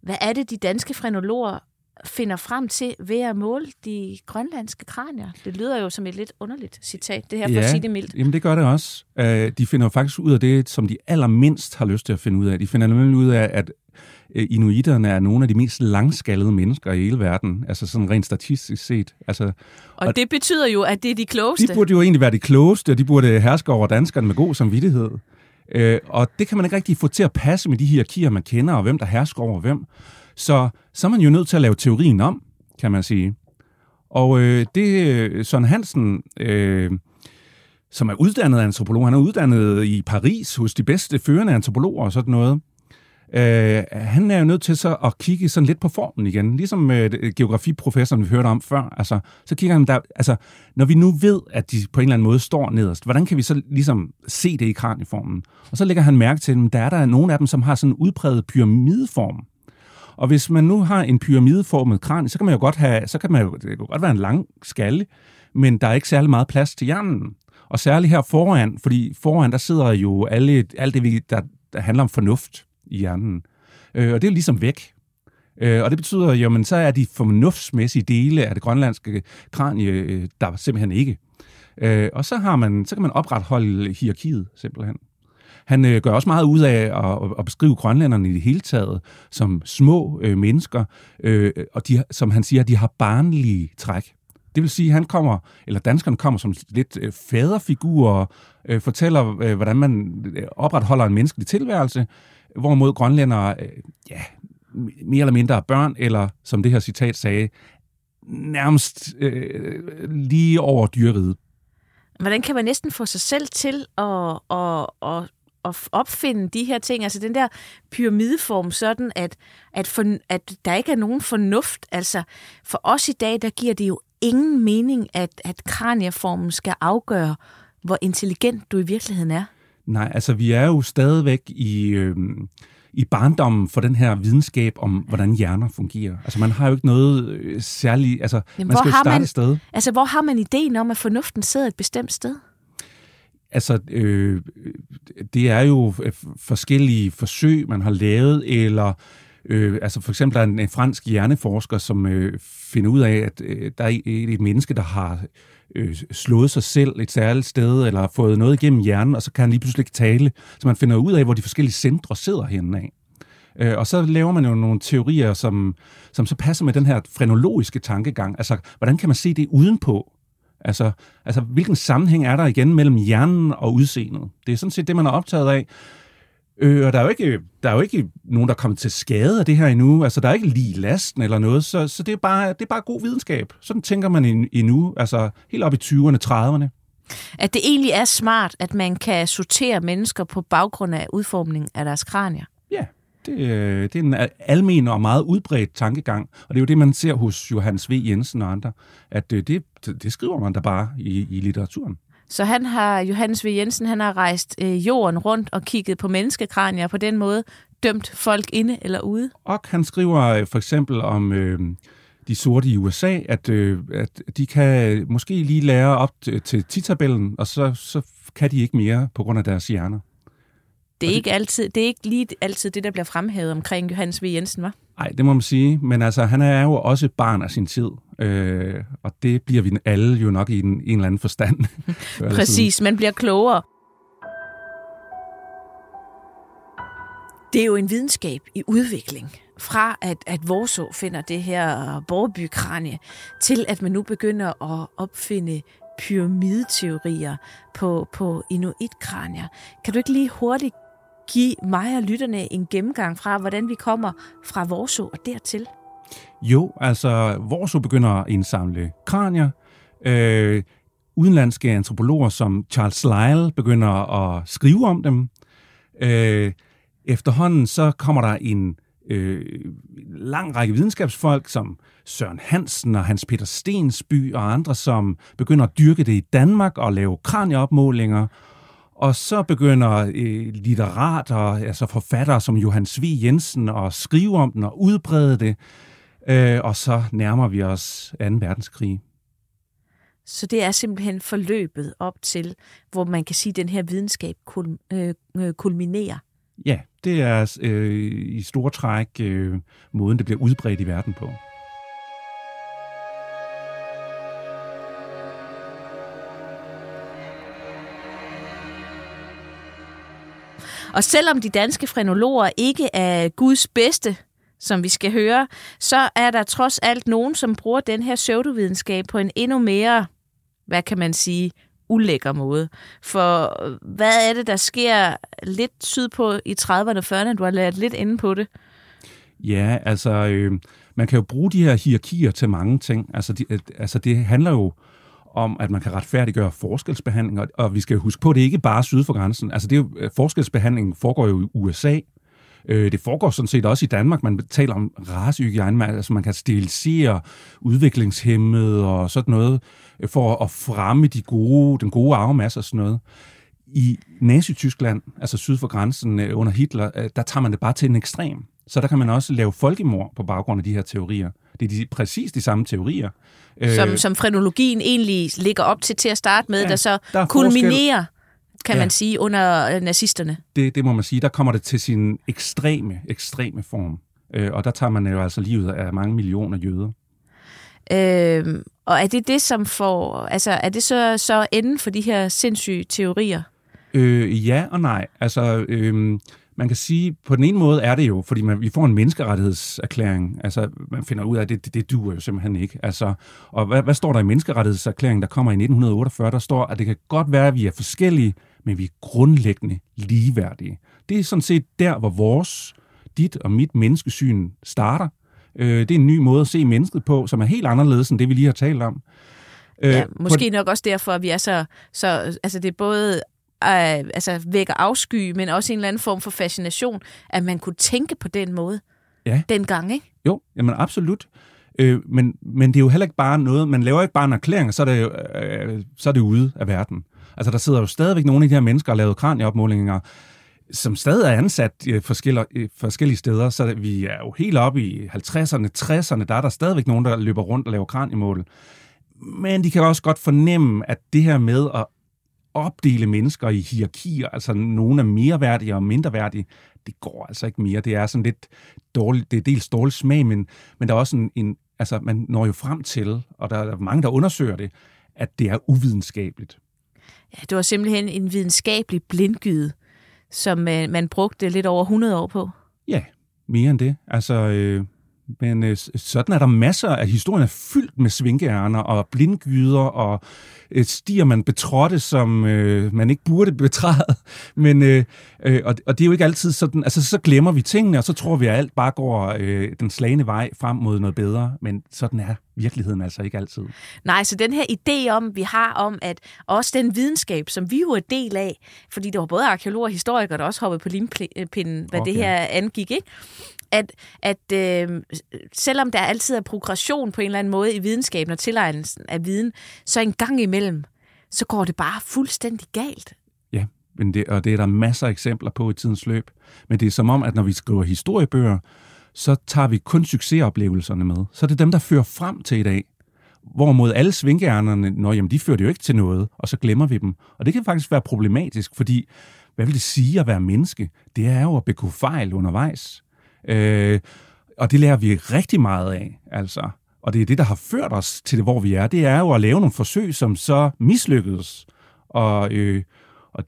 Hvad er det, de danske frenologer finder frem til ved at måle de grønlandske kranier? Det lyder jo som et lidt underligt citat, det her for ja, at sige det mildt. Jamen det gør det også. Øh, de finder faktisk ud af det, som de allermindst har lyst til at finde ud af. De finder nemlig ud af, at øh, inuiterne er nogle af de mest langskallede mennesker i hele verden, altså sådan rent statistisk set. Altså, og, og det betyder jo, at det er de klogeste. De burde jo egentlig være de klogeste, og de burde herske over danskerne med god samvittighed. Øh, og det kan man ikke rigtig få til at passe med de hierarkier, man kender, og hvem der hersker over hvem. Så, så er man jo nødt til at lave teorien om, kan man sige. Og øh, det øh, Søren Hansen, øh, som er uddannet antropolog, han er uddannet i Paris hos de bedste førende antropologer og sådan noget, Øh, han er jo nødt til så at kigge sådan lidt på formen igen, ligesom øh, geografiprofessoren, vi hørte om før. Altså, så kigger han der, altså, når vi nu ved, at de på en eller anden måde står nederst, hvordan kan vi så ligesom se det i kranieformen? Og så lægger han mærke til, at der er der nogle af dem, som har sådan en udpræget pyramideform. Og hvis man nu har en pyramideformet kran, så kan man jo godt have, så kan man jo, det kan godt være en lang skalle, men der er ikke særlig meget plads til hjernen. Og særligt her foran, fordi foran der sidder jo alle, alt det, der, der handler om fornuft i hjernen. Øh, og det er ligesom væk. Øh, og det betyder, jamen så er de fornuftsmæssige dele af det grønlandske kranie, øh, der simpelthen ikke. Øh, og så, har man, så kan man opretholde hierarkiet simpelthen. Han øh, gør også meget ud af at, at beskrive grønlænderne i det hele taget som små øh, mennesker, øh, og de, som han siger, de har barnlige træk. Det vil sige, at han kommer, eller danskerne kommer som lidt øh, faderfigurer, øh, fortæller, øh, hvordan man øh, opretholder en menneskelig tilværelse, hvorimod grønlændere, øh, ja, mere eller mindre børn, eller som det her citat sagde, nærmest øh, lige over dyreriget. Hvordan kan man næsten få sig selv til at, at, at, at opfinde de her ting? Altså den der pyramideform, sådan at, at, for, at der ikke er nogen fornuft. Altså for os i dag, der giver det jo ingen mening, at, at kranieformen skal afgøre, hvor intelligent du i virkeligheden er. Nej, altså vi er jo stadigvæk i, øh, i barndommen for den her videnskab om, hvordan hjerner fungerer. Altså man har jo ikke noget øh, særligt, altså Jamen, man skal jo starte man, et sted. Altså hvor har man ideen om, at fornuften sidder et bestemt sted? Altså, øh, det er jo øh, forskellige forsøg, man har lavet, eller øh, altså for eksempel er en, en fransk hjerneforsker, som øh, finder ud af, at øh, der er et, et menneske, der har øh, slået sig selv et særligt sted, eller fået noget igennem hjernen, og så kan han lige pludselig ikke tale. Så man finder ud af, hvor de forskellige centre sidder henne af. Øh, og så laver man jo nogle teorier, som, som så passer med den her frenologiske tankegang. Altså, hvordan kan man se det udenpå? Altså, altså, hvilken sammenhæng er der igen mellem hjernen og udseendet? Det er sådan set det, man er optaget af. Øh, og der er, jo ikke, der er jo ikke nogen, der er kommet til skade af det her endnu. Altså, der er ikke lige lasten eller noget, så, så det, er bare, det er bare god videnskab. Sådan tænker man endnu, altså helt op i 20'erne, 30'erne. At det egentlig er smart, at man kan sortere mennesker på baggrund af udformningen af deres kranier. Ja, Det, øh, det er en almen og meget udbredt tankegang, og det er jo det, man ser hos Johannes V. Jensen og andre, at øh, det, det skriver man da bare i, i litteraturen. Så han har, Johannes V. Jensen, han har rejst øh, jorden rundt og kigget på menneskekranier på den måde, dømt folk inde eller ude. Og han skriver øh, for eksempel om øh, de sorte i USA, at, øh, at de kan måske lige lære op til, til titabellen, og så, så kan de ikke mere på grund af deres hjerner. Det er, ikke altid, det er ikke lige altid det, der bliver fremhævet omkring Johannes V. Jensen, var? Nej, det må man sige. Men altså, han er jo også barn af sin tid. Øh, og det bliver vi alle jo nok i en, en eller anden forstand. [LAUGHS] Præcis, man bliver klogere. Det er jo en videnskab i udvikling. Fra at, at Vorså finder det her borgerbykranie, til at man nu begynder at opfinde pyramideteorier på, på inuitkranier. Kan du ikke lige hurtigt give mig og lytterne en gennemgang fra, hvordan vi kommer fra Vorso og dertil? Jo, altså Vorso begynder at indsamle kranier. Øh, udenlandske antropologer som Charles Lyell begynder at skrive om dem. Øh, efterhånden så kommer der en øh, lang række videnskabsfolk, som Søren Hansen og Hans Peter Stensby og andre, som begynder at dyrke det i Danmark og lave kranieopmålinger. Og så begynder øh, litterater, altså forfattere som Johan Svig Jensen, at skrive om den og udbrede det. Øh, og så nærmer vi os 2. verdenskrig. Så det er simpelthen forløbet op til, hvor man kan sige, at den her videnskab kul, øh, øh, kulminerer. Ja, det er øh, i store træk øh, måden, det bliver udbredt i verden på. Og selvom de danske frenologer ikke er Guds bedste, som vi skal høre, så er der trods alt nogen, som bruger den her pseudovidenskab på en endnu mere, hvad kan man sige, ulækker måde. For øh, hvad er det, der sker lidt sydpå i 30'erne og 40'erne? Du har lært lidt inde på det. Ja, altså, øh, man kan jo bruge de her hierarkier til mange ting. Altså, de, øh, altså det handler jo om, at man kan retfærdiggøre forskelsbehandling, og, og vi skal huske på, at det ikke bare syd for grænsen. Altså, det er jo, øh, forskelsbehandlingen forskelsbehandling foregår jo i USA, Øh, det foregår sådan set også i Danmark. Man taler om racehygiejne, altså man kan sterilisere udviklingshemmede og sådan noget, øh, for at fremme de gode, den gode arvemasse og sådan noget. I Nazi-Tyskland, altså syd for grænsen øh, under Hitler, der tager man det bare til en ekstrem. Så der kan man også lave folkemord på baggrund af de her teorier. Det er de, præcis de samme teorier. Som, som frenologien egentlig ligger op til til at starte med, ja, der så der kulminerer forskel kan ja. man sige, under øh, nazisterne. Det, det må man sige. Der kommer det til sin ekstreme, ekstreme form. Øh, og der tager man jo altså livet af mange millioner jøder. Øh, og er det det, som får... Altså, er det så, så enden for de her sindssyge teorier? Øh, ja og nej. Altså, øh, man kan sige, på den ene måde er det jo, fordi man, vi får en menneskerettighedserklæring. Altså, man finder ud af, at det, det, det duer jo simpelthen ikke. Altså, og hvad, hvad står der i menneskerettighedserklæringen, der kommer i 1948? Der står, at det kan godt være, at vi er forskellige, men vi er grundlæggende ligeværdige. Det er sådan set der, hvor vores, dit og mit menneskesyn starter. Øh, det er en ny måde at se mennesket på, som er helt anderledes end det, vi lige har talt om. Øh, ja, måske nok også derfor, at vi er så, så altså det er både øh, altså vækker afsky, men også en eller anden form for fascination, at man kunne tænke på den måde ja. dengang, ikke? Jo, jamen absolut. Øh, men, men det er jo heller ikke bare noget, man laver ikke bare en erklæring, og så er det, øh, så er det ude af verden. Altså, der sidder jo stadigvæk nogle af de her mennesker og lavet kranieopmålinger, som stadig er ansat i forskellige, forskellige steder, så vi er jo helt oppe i 50'erne, 60'erne, der er der stadigvæk nogen, der løber rundt og laver kraniemål. Men de kan også godt fornemme, at det her med at opdele mennesker i hierarkier, altså nogle er mere værdige og mindre værdige, det går altså ikke mere. Det er sådan lidt dårligt, det er dels dårlig smag, men, men der er også en, en, altså man når jo frem til, og der er mange, der undersøger det, at det er uvidenskabeligt. Ja, det var simpelthen en videnskabelig blindgyde, som man, øh, man brugte lidt over 100 år på. Ja, mere end det. Altså, øh, Men øh, sådan er der masser af historien er fyldt med svinkeærner og blindgyder og øh, stiger man betrådte, som øh, man ikke burde betræde. [LAUGHS] Men, øh, øh, og, og det er jo ikke altid sådan, altså så glemmer vi tingene, og så tror vi, at alt bare går øh, den slagende vej frem mod noget bedre. Men sådan er virkeligheden altså ikke altid. Nej, så den her idé om, vi har om, at også den videnskab, som vi jo er del af, fordi der var både arkeologer og historikere, der også hoppede på limpinden, hvad okay. det her angik, ikke? at, at øh, selvom der altid er progression på en eller anden måde i videnskaben og tilegnelsen af viden, så en gang imellem, så går det bare fuldstændig galt. Ja, men det, og det er der masser af eksempler på i tidens løb. Men det er som om, at når vi skriver historiebøger, så tager vi kun succesoplevelserne med. Så er det dem, der fører frem til i dag. Hvorimod alle svinkehjernerne, når jamen, de fører det jo ikke til noget, og så glemmer vi dem. Og det kan faktisk være problematisk, fordi hvad vil det sige at være menneske? Det er jo at begå fejl undervejs. Øh, og det lærer vi rigtig meget af, altså. Og det er det, der har ført os til det, hvor vi er. Det er jo at lave nogle forsøg, som så mislykkedes. Og, øh, og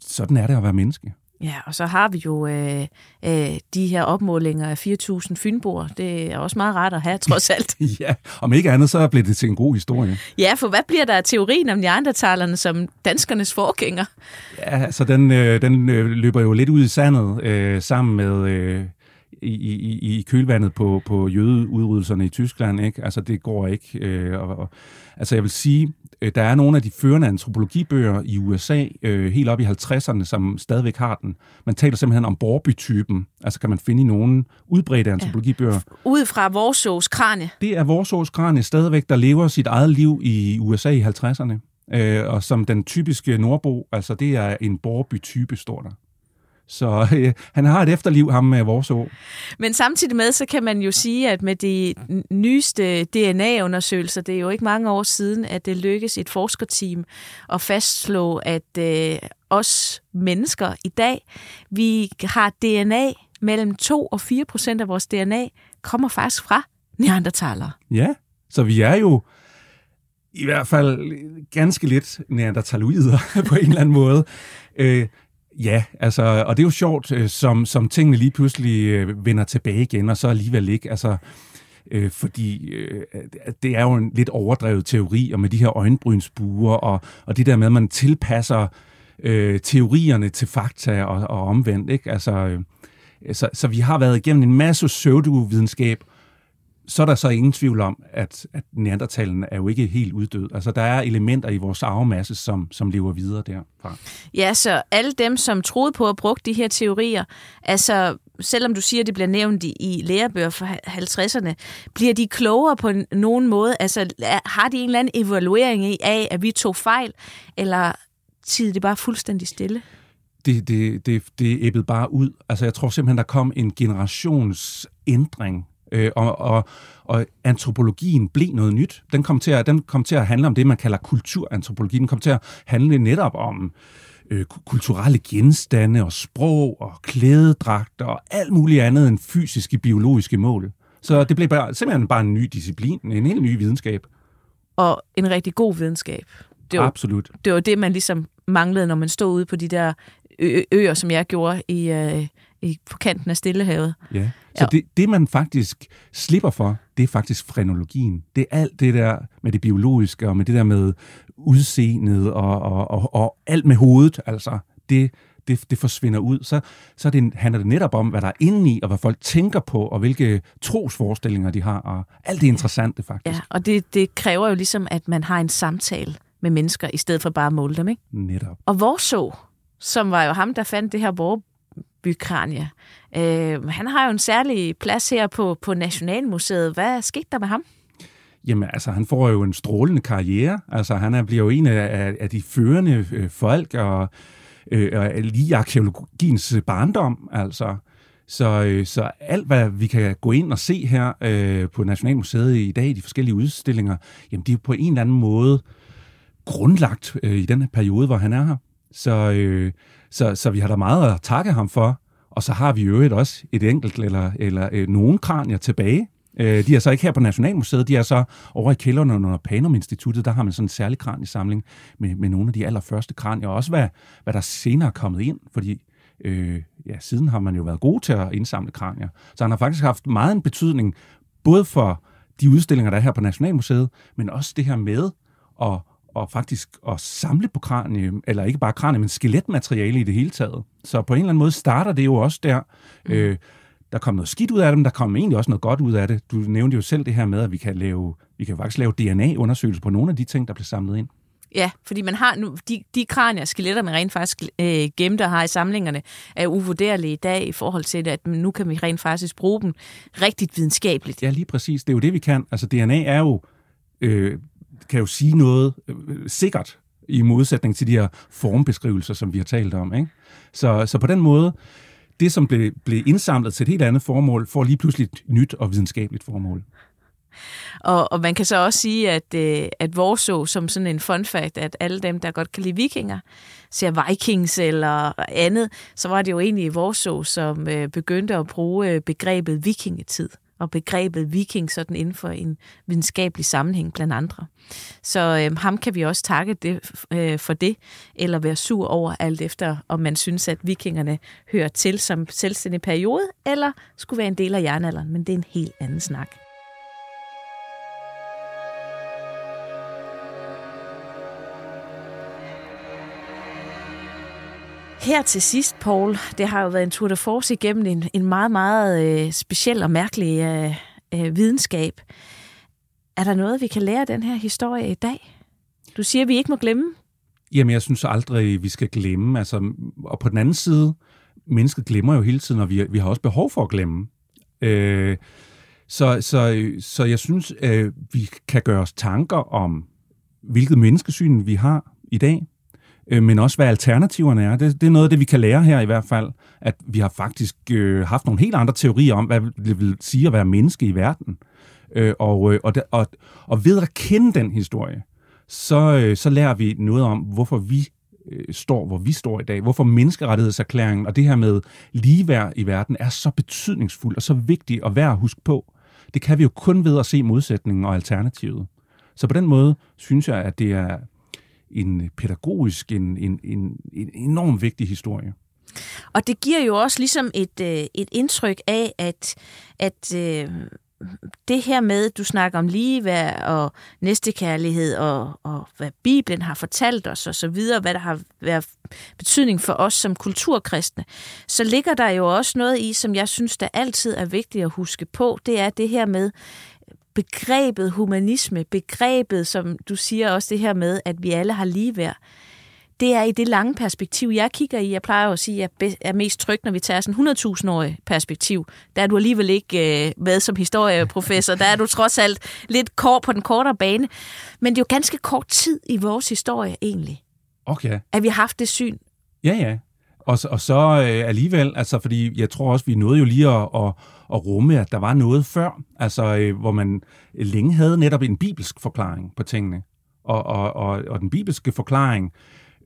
sådan er det at være menneske. Ja, og så har vi jo øh, øh, de her opmålinger af 4.000 fynboer. Det er også meget rart at have, [LAUGHS] trods alt. ja, om ikke andet, så bliver det til en god historie. Ja, for hvad bliver der af teorien om neandertalerne som danskernes forgænger? Ja, altså den, øh, den øh, løber jo lidt ud i sandet øh, sammen med... Øh, i, i, i kølvandet på, på jødeudryddelserne i Tyskland. Ikke? Altså, det går ikke. Øh, og, og, altså, jeg vil sige, øh, der er nogle af de førende antropologibøger i USA, øh, helt op i 50'erne, som stadigvæk har den. Man taler simpelthen om Borby-typen. Altså, kan man finde i nogle udbredte antropologibøger. Ja. Ud fra Vorsås kranie. Det er Vorsås kranie stadigvæk, der lever sit eget liv i USA i 50'erne. Øh, og som den typiske nordbo, altså det er en Borby-type, står der. Så øh, han har et efterliv, ham med vores år. Men samtidig med, så kan man jo sige, at med de nyeste DNA-undersøgelser, det er jo ikke mange år siden, at det lykkes et forskerteam at fastslå, at øh, os mennesker i dag, vi har DNA, mellem 2 og 4 procent af vores DNA kommer faktisk fra neandertalere. Ja, så vi er jo i hvert fald ganske lidt neandertaloider [LAUGHS] på en eller anden måde. Øh, Ja, altså, og det er jo sjovt, øh, som, som tingene lige pludselig øh, vender tilbage igen, og så alligevel ikke. Altså, øh, fordi øh, det er jo en lidt overdrevet teori, og med de her øjenbrynsbuer, og, og det der med, at man tilpasser øh, teorierne til fakta og, og omvendt. Ikke? Altså, øh, så, så vi har været igennem en masse pseudovidenskab, så er der så ingen tvivl om, at, at neandertalen er jo ikke helt uddød. Altså, der er elementer i vores arvemasse, som, som lever videre derfra. Ja, så alle dem, som troede på at bruge de her teorier, altså selvom du siger, at det bliver nævnt i, i lærebøger fra 50'erne, bliver de klogere på nogen måde? Altså, har de en eller anden evaluering af, at vi tog fejl, eller tid det bare fuldstændig stille? Det, det, det, det æbbede bare ud. Altså, jeg tror simpelthen, der kom en generationsændring øh, og, og, og antropologien blev noget nyt. Den kom, til at, den kom til at handle om det, man kalder kulturantropologi. Den kom til at handle netop om øh, kulturelle genstande og sprog og klædedragter og alt muligt andet end fysiske, biologiske mål. Så det blev bare, simpelthen bare en ny disciplin, en helt ny videnskab. Og en rigtig god videnskab. Det var, Absolut. Det var det, man ligesom manglede, når man stod ude på de der øer, som jeg gjorde i, øh, i, på kanten af Stillehavet. Ja. Så ja. det, det, man faktisk slipper for, det er faktisk frenologien. Det er alt det der med det biologiske, og med det der med udseendet, og, og, og, og alt med hovedet, altså. Det, det, det forsvinder ud. Så, så det, handler det netop om, hvad der er inde i, og hvad folk tænker på, og hvilke trosforestillinger de har, og alt det interessante faktisk. Ja, og det, det kræver jo ligesom, at man har en samtale med mennesker, i stedet for bare at måle dem, ikke? Netop. Og vores så, som var jo ham, der fandt det her bykranie. Øh, han har jo en særlig plads her på, på Nationalmuseet. Hvad skete der med ham? Jamen, altså, han får jo en strålende karriere. Altså, han er, bliver jo en af, af de førende øh, folk, og øh, lige arkeologiens barndom, altså. Så, øh, så alt, hvad vi kan gå ind og se her øh, på Nationalmuseet i dag, de forskellige udstillinger, jamen, de er på en eller anden måde grundlagt øh, i den her periode, hvor han er her. Så, øh, så, så vi har da meget at takke ham for. Og så har vi jo også et enkelt eller, eller øh, nogle kranier tilbage. Øh, de er så ikke her på Nationalmuseet, de er så over i kælderen under Panum Instituttet, der har man sådan en særlig kraniesamling med, med nogle af de allerførste kranier, og også hvad, hvad der senere er kommet ind, fordi øh, ja, siden har man jo været god til at indsamle kranier. Så han har faktisk haft meget en betydning, både for de udstillinger, der er her på Nationalmuseet, men også det her med at, og faktisk at samle på kranium, eller ikke bare kranium, men skeletmateriale i det hele taget. Så på en eller anden måde starter det jo også der. Mm. Øh, der kom noget skidt ud af det, men der kom egentlig også noget godt ud af det. Du nævnte jo selv det her med, at vi kan lave, vi kan faktisk lave DNA-undersøgelser på nogle af de ting, der bliver samlet ind. Ja, fordi man har nu, de, de kranier, skeletter, man rent faktisk øh, gemte og har i samlingerne, er uvurderlige i dag i forhold til, at nu kan vi rent faktisk bruge dem rigtig videnskabeligt. Ja, lige præcis. Det er jo det, vi kan. Altså DNA er jo, øh, kan jo sige noget øh, sikkert i modsætning til de her formbeskrivelser, som vi har talt om. Ikke? Så, så på den måde, det som blev, blev indsamlet til et helt andet formål, får lige pludselig et nyt og videnskabeligt formål. Og, og man kan så også sige, at, øh, at Warsaw, som sådan en fun fact, at alle dem, der godt kan lide vikinger, ser Vikings eller andet, så var det jo egentlig Warsaw, som øh, begyndte at bruge øh, begrebet vikingetid og begrebet viking sådan inden for en videnskabelig sammenhæng blandt andre. Så øh, ham kan vi også takke det, øh, for det, eller være sur over alt efter, om man synes, at vikingerne hører til som selvstændig periode, eller skulle være en del af jernalderen, men det er en helt anden snak. Her til sidst, Paul, det har jo været en tour de force igennem en, en meget, meget øh, speciel og mærkelig øh, øh, videnskab. Er der noget, vi kan lære af den her historie i dag? Du siger, at vi ikke må glemme. Jamen, jeg synes aldrig, vi skal glemme. Altså, og på den anden side, mennesket glemmer jo hele tiden, og vi, vi har også behov for at glemme. Øh, så, så, så jeg synes, øh, vi kan gøre os tanker om, hvilket menneskesyn vi har i dag, øh, men også hvad alternativerne er. Det, det er noget af det, vi kan lære her i hvert fald, at vi har faktisk øh, haft nogle helt andre teorier om, hvad det vil sige at være menneske i verden. Øh, og, øh, og, og, og ved at kende den historie, så, øh, så lærer vi noget om, hvorfor vi øh, står, hvor vi står i dag. Hvorfor menneskerettighedserklæringen og det her med ligeværd i verden er så betydningsfuldt og så vigtigt og værd at huske på. Det kan vi jo kun ved at se modsætningen og alternativet. Så på den måde synes jeg, at det er en pædagogisk, en, en, en, en enorm vigtig historie. Og det giver jo også ligesom et, øh, et indtryk af, at, at øh, det her med, du snakker om ligeværd og næstekærlighed, og, og hvad Bibelen har fortalt os og så videre, hvad der har været betydning for os som kulturkristne, så ligger der jo også noget i, som jeg synes, der altid er vigtigt at huske på, det er det her med, begrebet humanisme, begrebet, som du siger også det her med, at vi alle har ligeværd, det er i det lange perspektiv, jeg kigger i. Jeg plejer jo at sige, at jeg er mest tryg, når vi tager sådan 100.000-årig perspektiv. Der er du alligevel ikke øh, med som historieprofessor. Der er du trods alt lidt kort på den kortere bane. Men det er jo ganske kort tid i vores historie egentlig. Okay. At vi har haft det syn. Ja, ja. Og, og så øh, alligevel, altså fordi jeg tror også, vi nåede jo lige at, at, at rumme, at der var noget før, altså øh, hvor man længe havde netop en bibelsk forklaring på tingene. Og, og, og, og den bibelske forklaring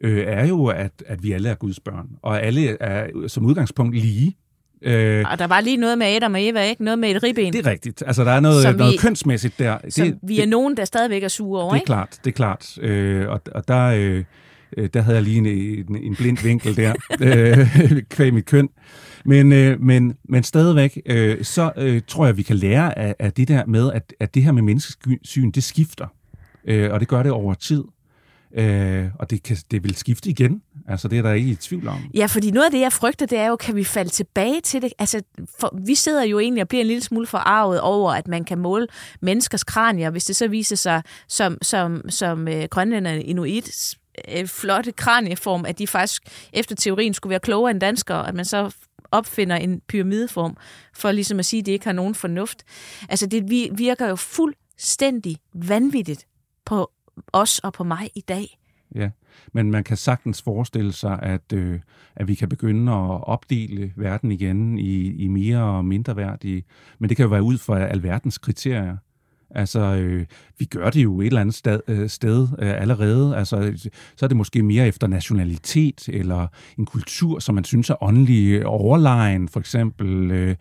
øh, er jo, at, at vi alle er Guds børn, og alle er som udgangspunkt lige. Øh, og der var lige noget med Adam og Eva, ikke? Noget med et ribben. Det er rigtigt. Altså, der er noget, vi, noget kønsmæssigt der. Som det, vi er det, nogen, der stadigvæk er sure over, Det er ikke? klart, det er klart. Øh, og, og der... Øh, Øh, der havde jeg lige en, en, en blind vinkel der, [LAUGHS] øh, kvæg mit køn. Men, øh, men, men stadigvæk, øh, så øh, tror jeg, vi kan lære af, af det der med, at, at det her med menneskesyn, det skifter. Øh, og det gør det over tid. Øh, og det, kan, det vil skifte igen. Altså, det er der ikke i tvivl om. Ja, fordi noget af det, jeg frygter, det er jo, kan vi falde tilbage til det? Altså, for, vi sidder jo egentlig og bliver en lille smule forarvet over, at man kan måle menneskers kranier, hvis det så viser sig, som, som, som øh, grønlænderne inuit øh, flotte kranieform, at de faktisk efter teorien skulle være klogere end danskere, at man så opfinder en pyramideform, for ligesom at sige, at det ikke har nogen fornuft. Altså det virker jo fuldstændig vanvittigt på os og på mig i dag. Ja, men man kan sagtens forestille sig, at, øh, at vi kan begynde at opdele verden igen i, i mere og mindre værdige. Men det kan jo være ud fra alverdens kriterier. Altså, øh, vi gør det jo et eller andet sted, øh, sted øh, allerede. Altså, så er det måske mere efter nationalitet eller en kultur, som man synes er åndelig øh, overlegen, for eksempel. Øh,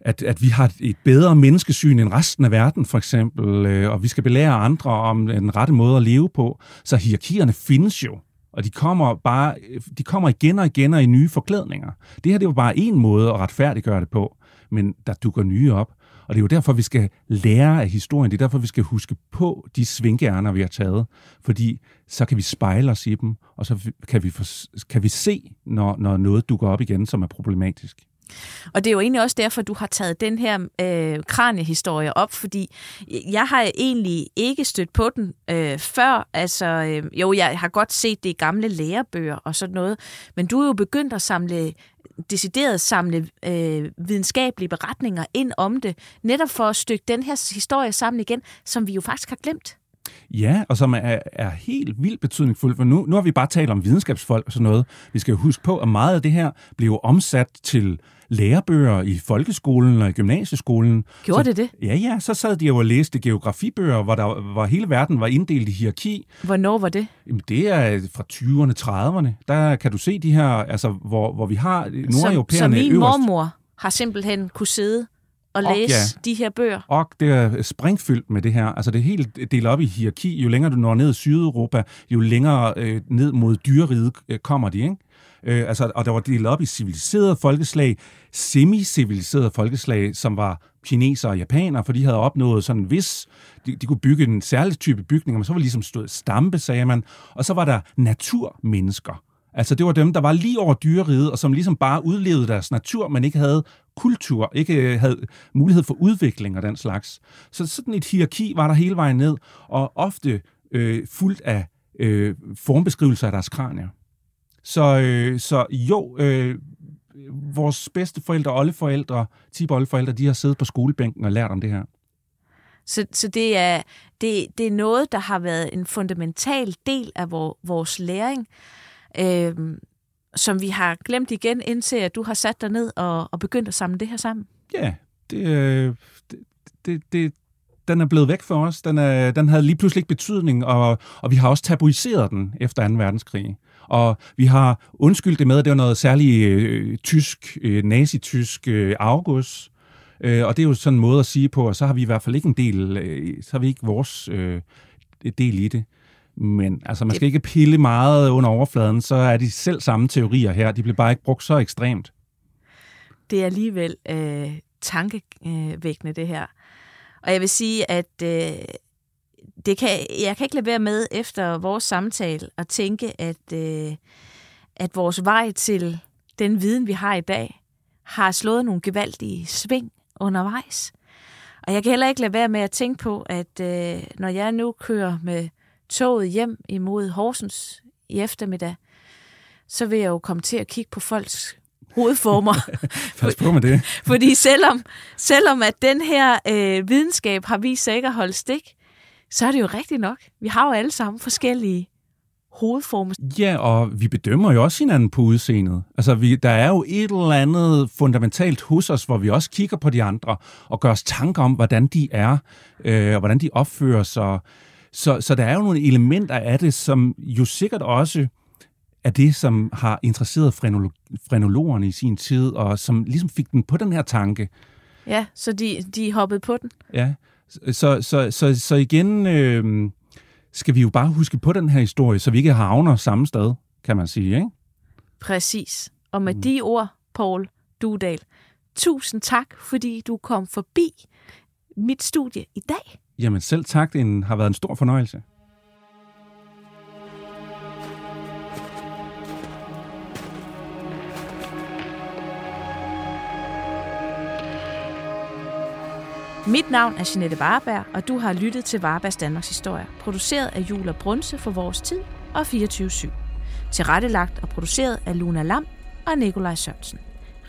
at, at vi har et bedre menneskesyn end resten af verden, for eksempel, øh, og vi skal belære andre om den rette måde at leve på. Så hierarkierne findes jo. Og de kommer bare, øh, de kommer igen og igen og i nye forklædninger. Det her det var bare en måde at retfærdiggøre det på, men der dukker nye op. Og det er jo derfor, vi skal lære af historien. Det er derfor, vi skal huske på de svinkærner, vi har taget. Fordi så kan vi spejle os i dem, og så kan vi, for, kan vi se, når, når noget dukker op igen, som er problematisk. Og det er jo egentlig også derfor, du har taget den her øh, kraniehistorie op, fordi jeg har egentlig ikke stødt på den øh, før. Altså, øh, jo, jeg har godt set det i gamle lærebøger og sådan noget, men du er jo begyndt at samle decideret samle øh, videnskabelige beretninger ind om det, netop for at stykke den her historie sammen igen, som vi jo faktisk har glemt. Ja, og som er, er helt vildt betydningsfuldt, for nu, nu har vi bare talt om videnskabsfolk og sådan noget. Vi skal jo huske på, at meget af det her blev omsat til lærebøger i folkeskolen og i gymnasieskolen. Gjorde så, det det? Ja, ja. Så sad de jo og læste geografibøger, hvor, der, hvor hele verden var inddelt i hierarki. Hvornår var det? Jamen, det er fra 20'erne, 30'erne. Der kan du se de her, altså, hvor, hvor vi har nordeuropæerne Så, så min øverst. mormor har simpelthen kunne sidde og læse ja. de her bøger. Og det er springfyldt med det her. Altså det er helt delt op i hierarki. Jo længere du når ned i Sydeuropa, jo længere øh, ned mod dyreriget øh, kommer de, ikke? Øh, altså, og der var delt op i civiliserede folkeslag, semi-civiliserede folkeslag, som var kinesere og japanere, for de havde opnået sådan en vis, de, de kunne bygge en særlig type bygning, men så var ligesom stået stampe, sagde man. Og så var der naturmennesker. Altså det var dem, der var lige over dyreriget, og som ligesom bare udlevede deres natur, men ikke havde kultur, ikke øh, havde mulighed for udvikling og den slags. Så sådan et hierarki var der hele vejen ned, og ofte øh, fuldt af øh, formbeskrivelser af deres kranier. Så, øh, så jo, øh, vores bedste forældre, oldeforældre, oldeforældre, de har siddet på skolebænken og lært om det her. Så, så det, er, det, det er noget, der har været en fundamental del af vor, vores læring, øh, som vi har glemt igen, indtil at du har sat dig ned og, og begyndt at samle det her sammen. Ja, det, øh, det, det, det, den er blevet væk for os. Den, er, den havde lige pludselig ikke betydning, og, og vi har også tabuiseret den efter 2. verdenskrig. Og vi har undskyldt det med, at det var noget særligt øh, tysk, øh, nazitysk øh, august. Øh, og det er jo sådan en måde at sige på, og så har vi i hvert fald ikke en del, øh, så har vi ikke vores øh, del i det. Men altså, man skal ikke pille meget under overfladen, så er de selv samme teorier her. De bliver bare ikke brugt så ekstremt. Det er alligevel øh, tankevækkende, det her. Og jeg vil sige, at øh, det kan, jeg kan ikke lade være med efter vores samtale at tænke, at, øh, at vores vej til den viden, vi har i dag, har slået nogle gevaldige sving undervejs. Og jeg kan heller ikke lade være med at tænke på, at øh, når jeg nu kører med toget hjem imod Horsens i eftermiddag, så vil jeg jo komme til at kigge på folks hovedformer. [LAUGHS] Pas på med det. Fordi selvom, selvom at den her øh, videnskab har vist sig ikke at holde stik, så er det jo rigtigt nok. Vi har jo alle sammen forskellige hovedformer. Ja, og vi bedømmer jo også hinanden på udseendet. Altså, vi, der er jo et eller andet fundamentalt hos os, hvor vi også kigger på de andre og gør os tanker om, hvordan de er, øh, og hvordan de opfører sig. Så, så der er jo nogle elementer af det, som jo sikkert også er det, som har interesseret frenologerne i sin tid, og som ligesom fik den på den her tanke. Ja, så de, de hoppede på den. Ja, så, så, så, så igen øh, skal vi jo bare huske på den her historie, så vi ikke havner samme sted, kan man sige, ikke? Præcis. Og med mm. de ord, Paul Dudal, tusind tak, fordi du kom forbi mit studie i dag. Jamen selv tak, det har været en stor fornøjelse. Mit navn er Jeanette Varberg, og du har lyttet til Varbergs Danmarks Historie, produceret af Jule Brunse for Vores Tid og 24-7. Tilrettelagt og produceret af Luna Lam og Nikolaj Sørensen.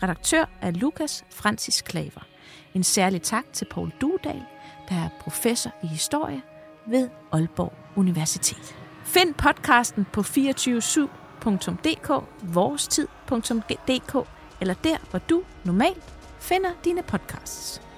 Redaktør er Lukas Francis Klaver. En særlig tak til Paul Dudal, der er professor i historie ved Aalborg Universitet. Find podcasten på 247.dk, vorestid.dk eller der, hvor du normalt finder dine podcasts.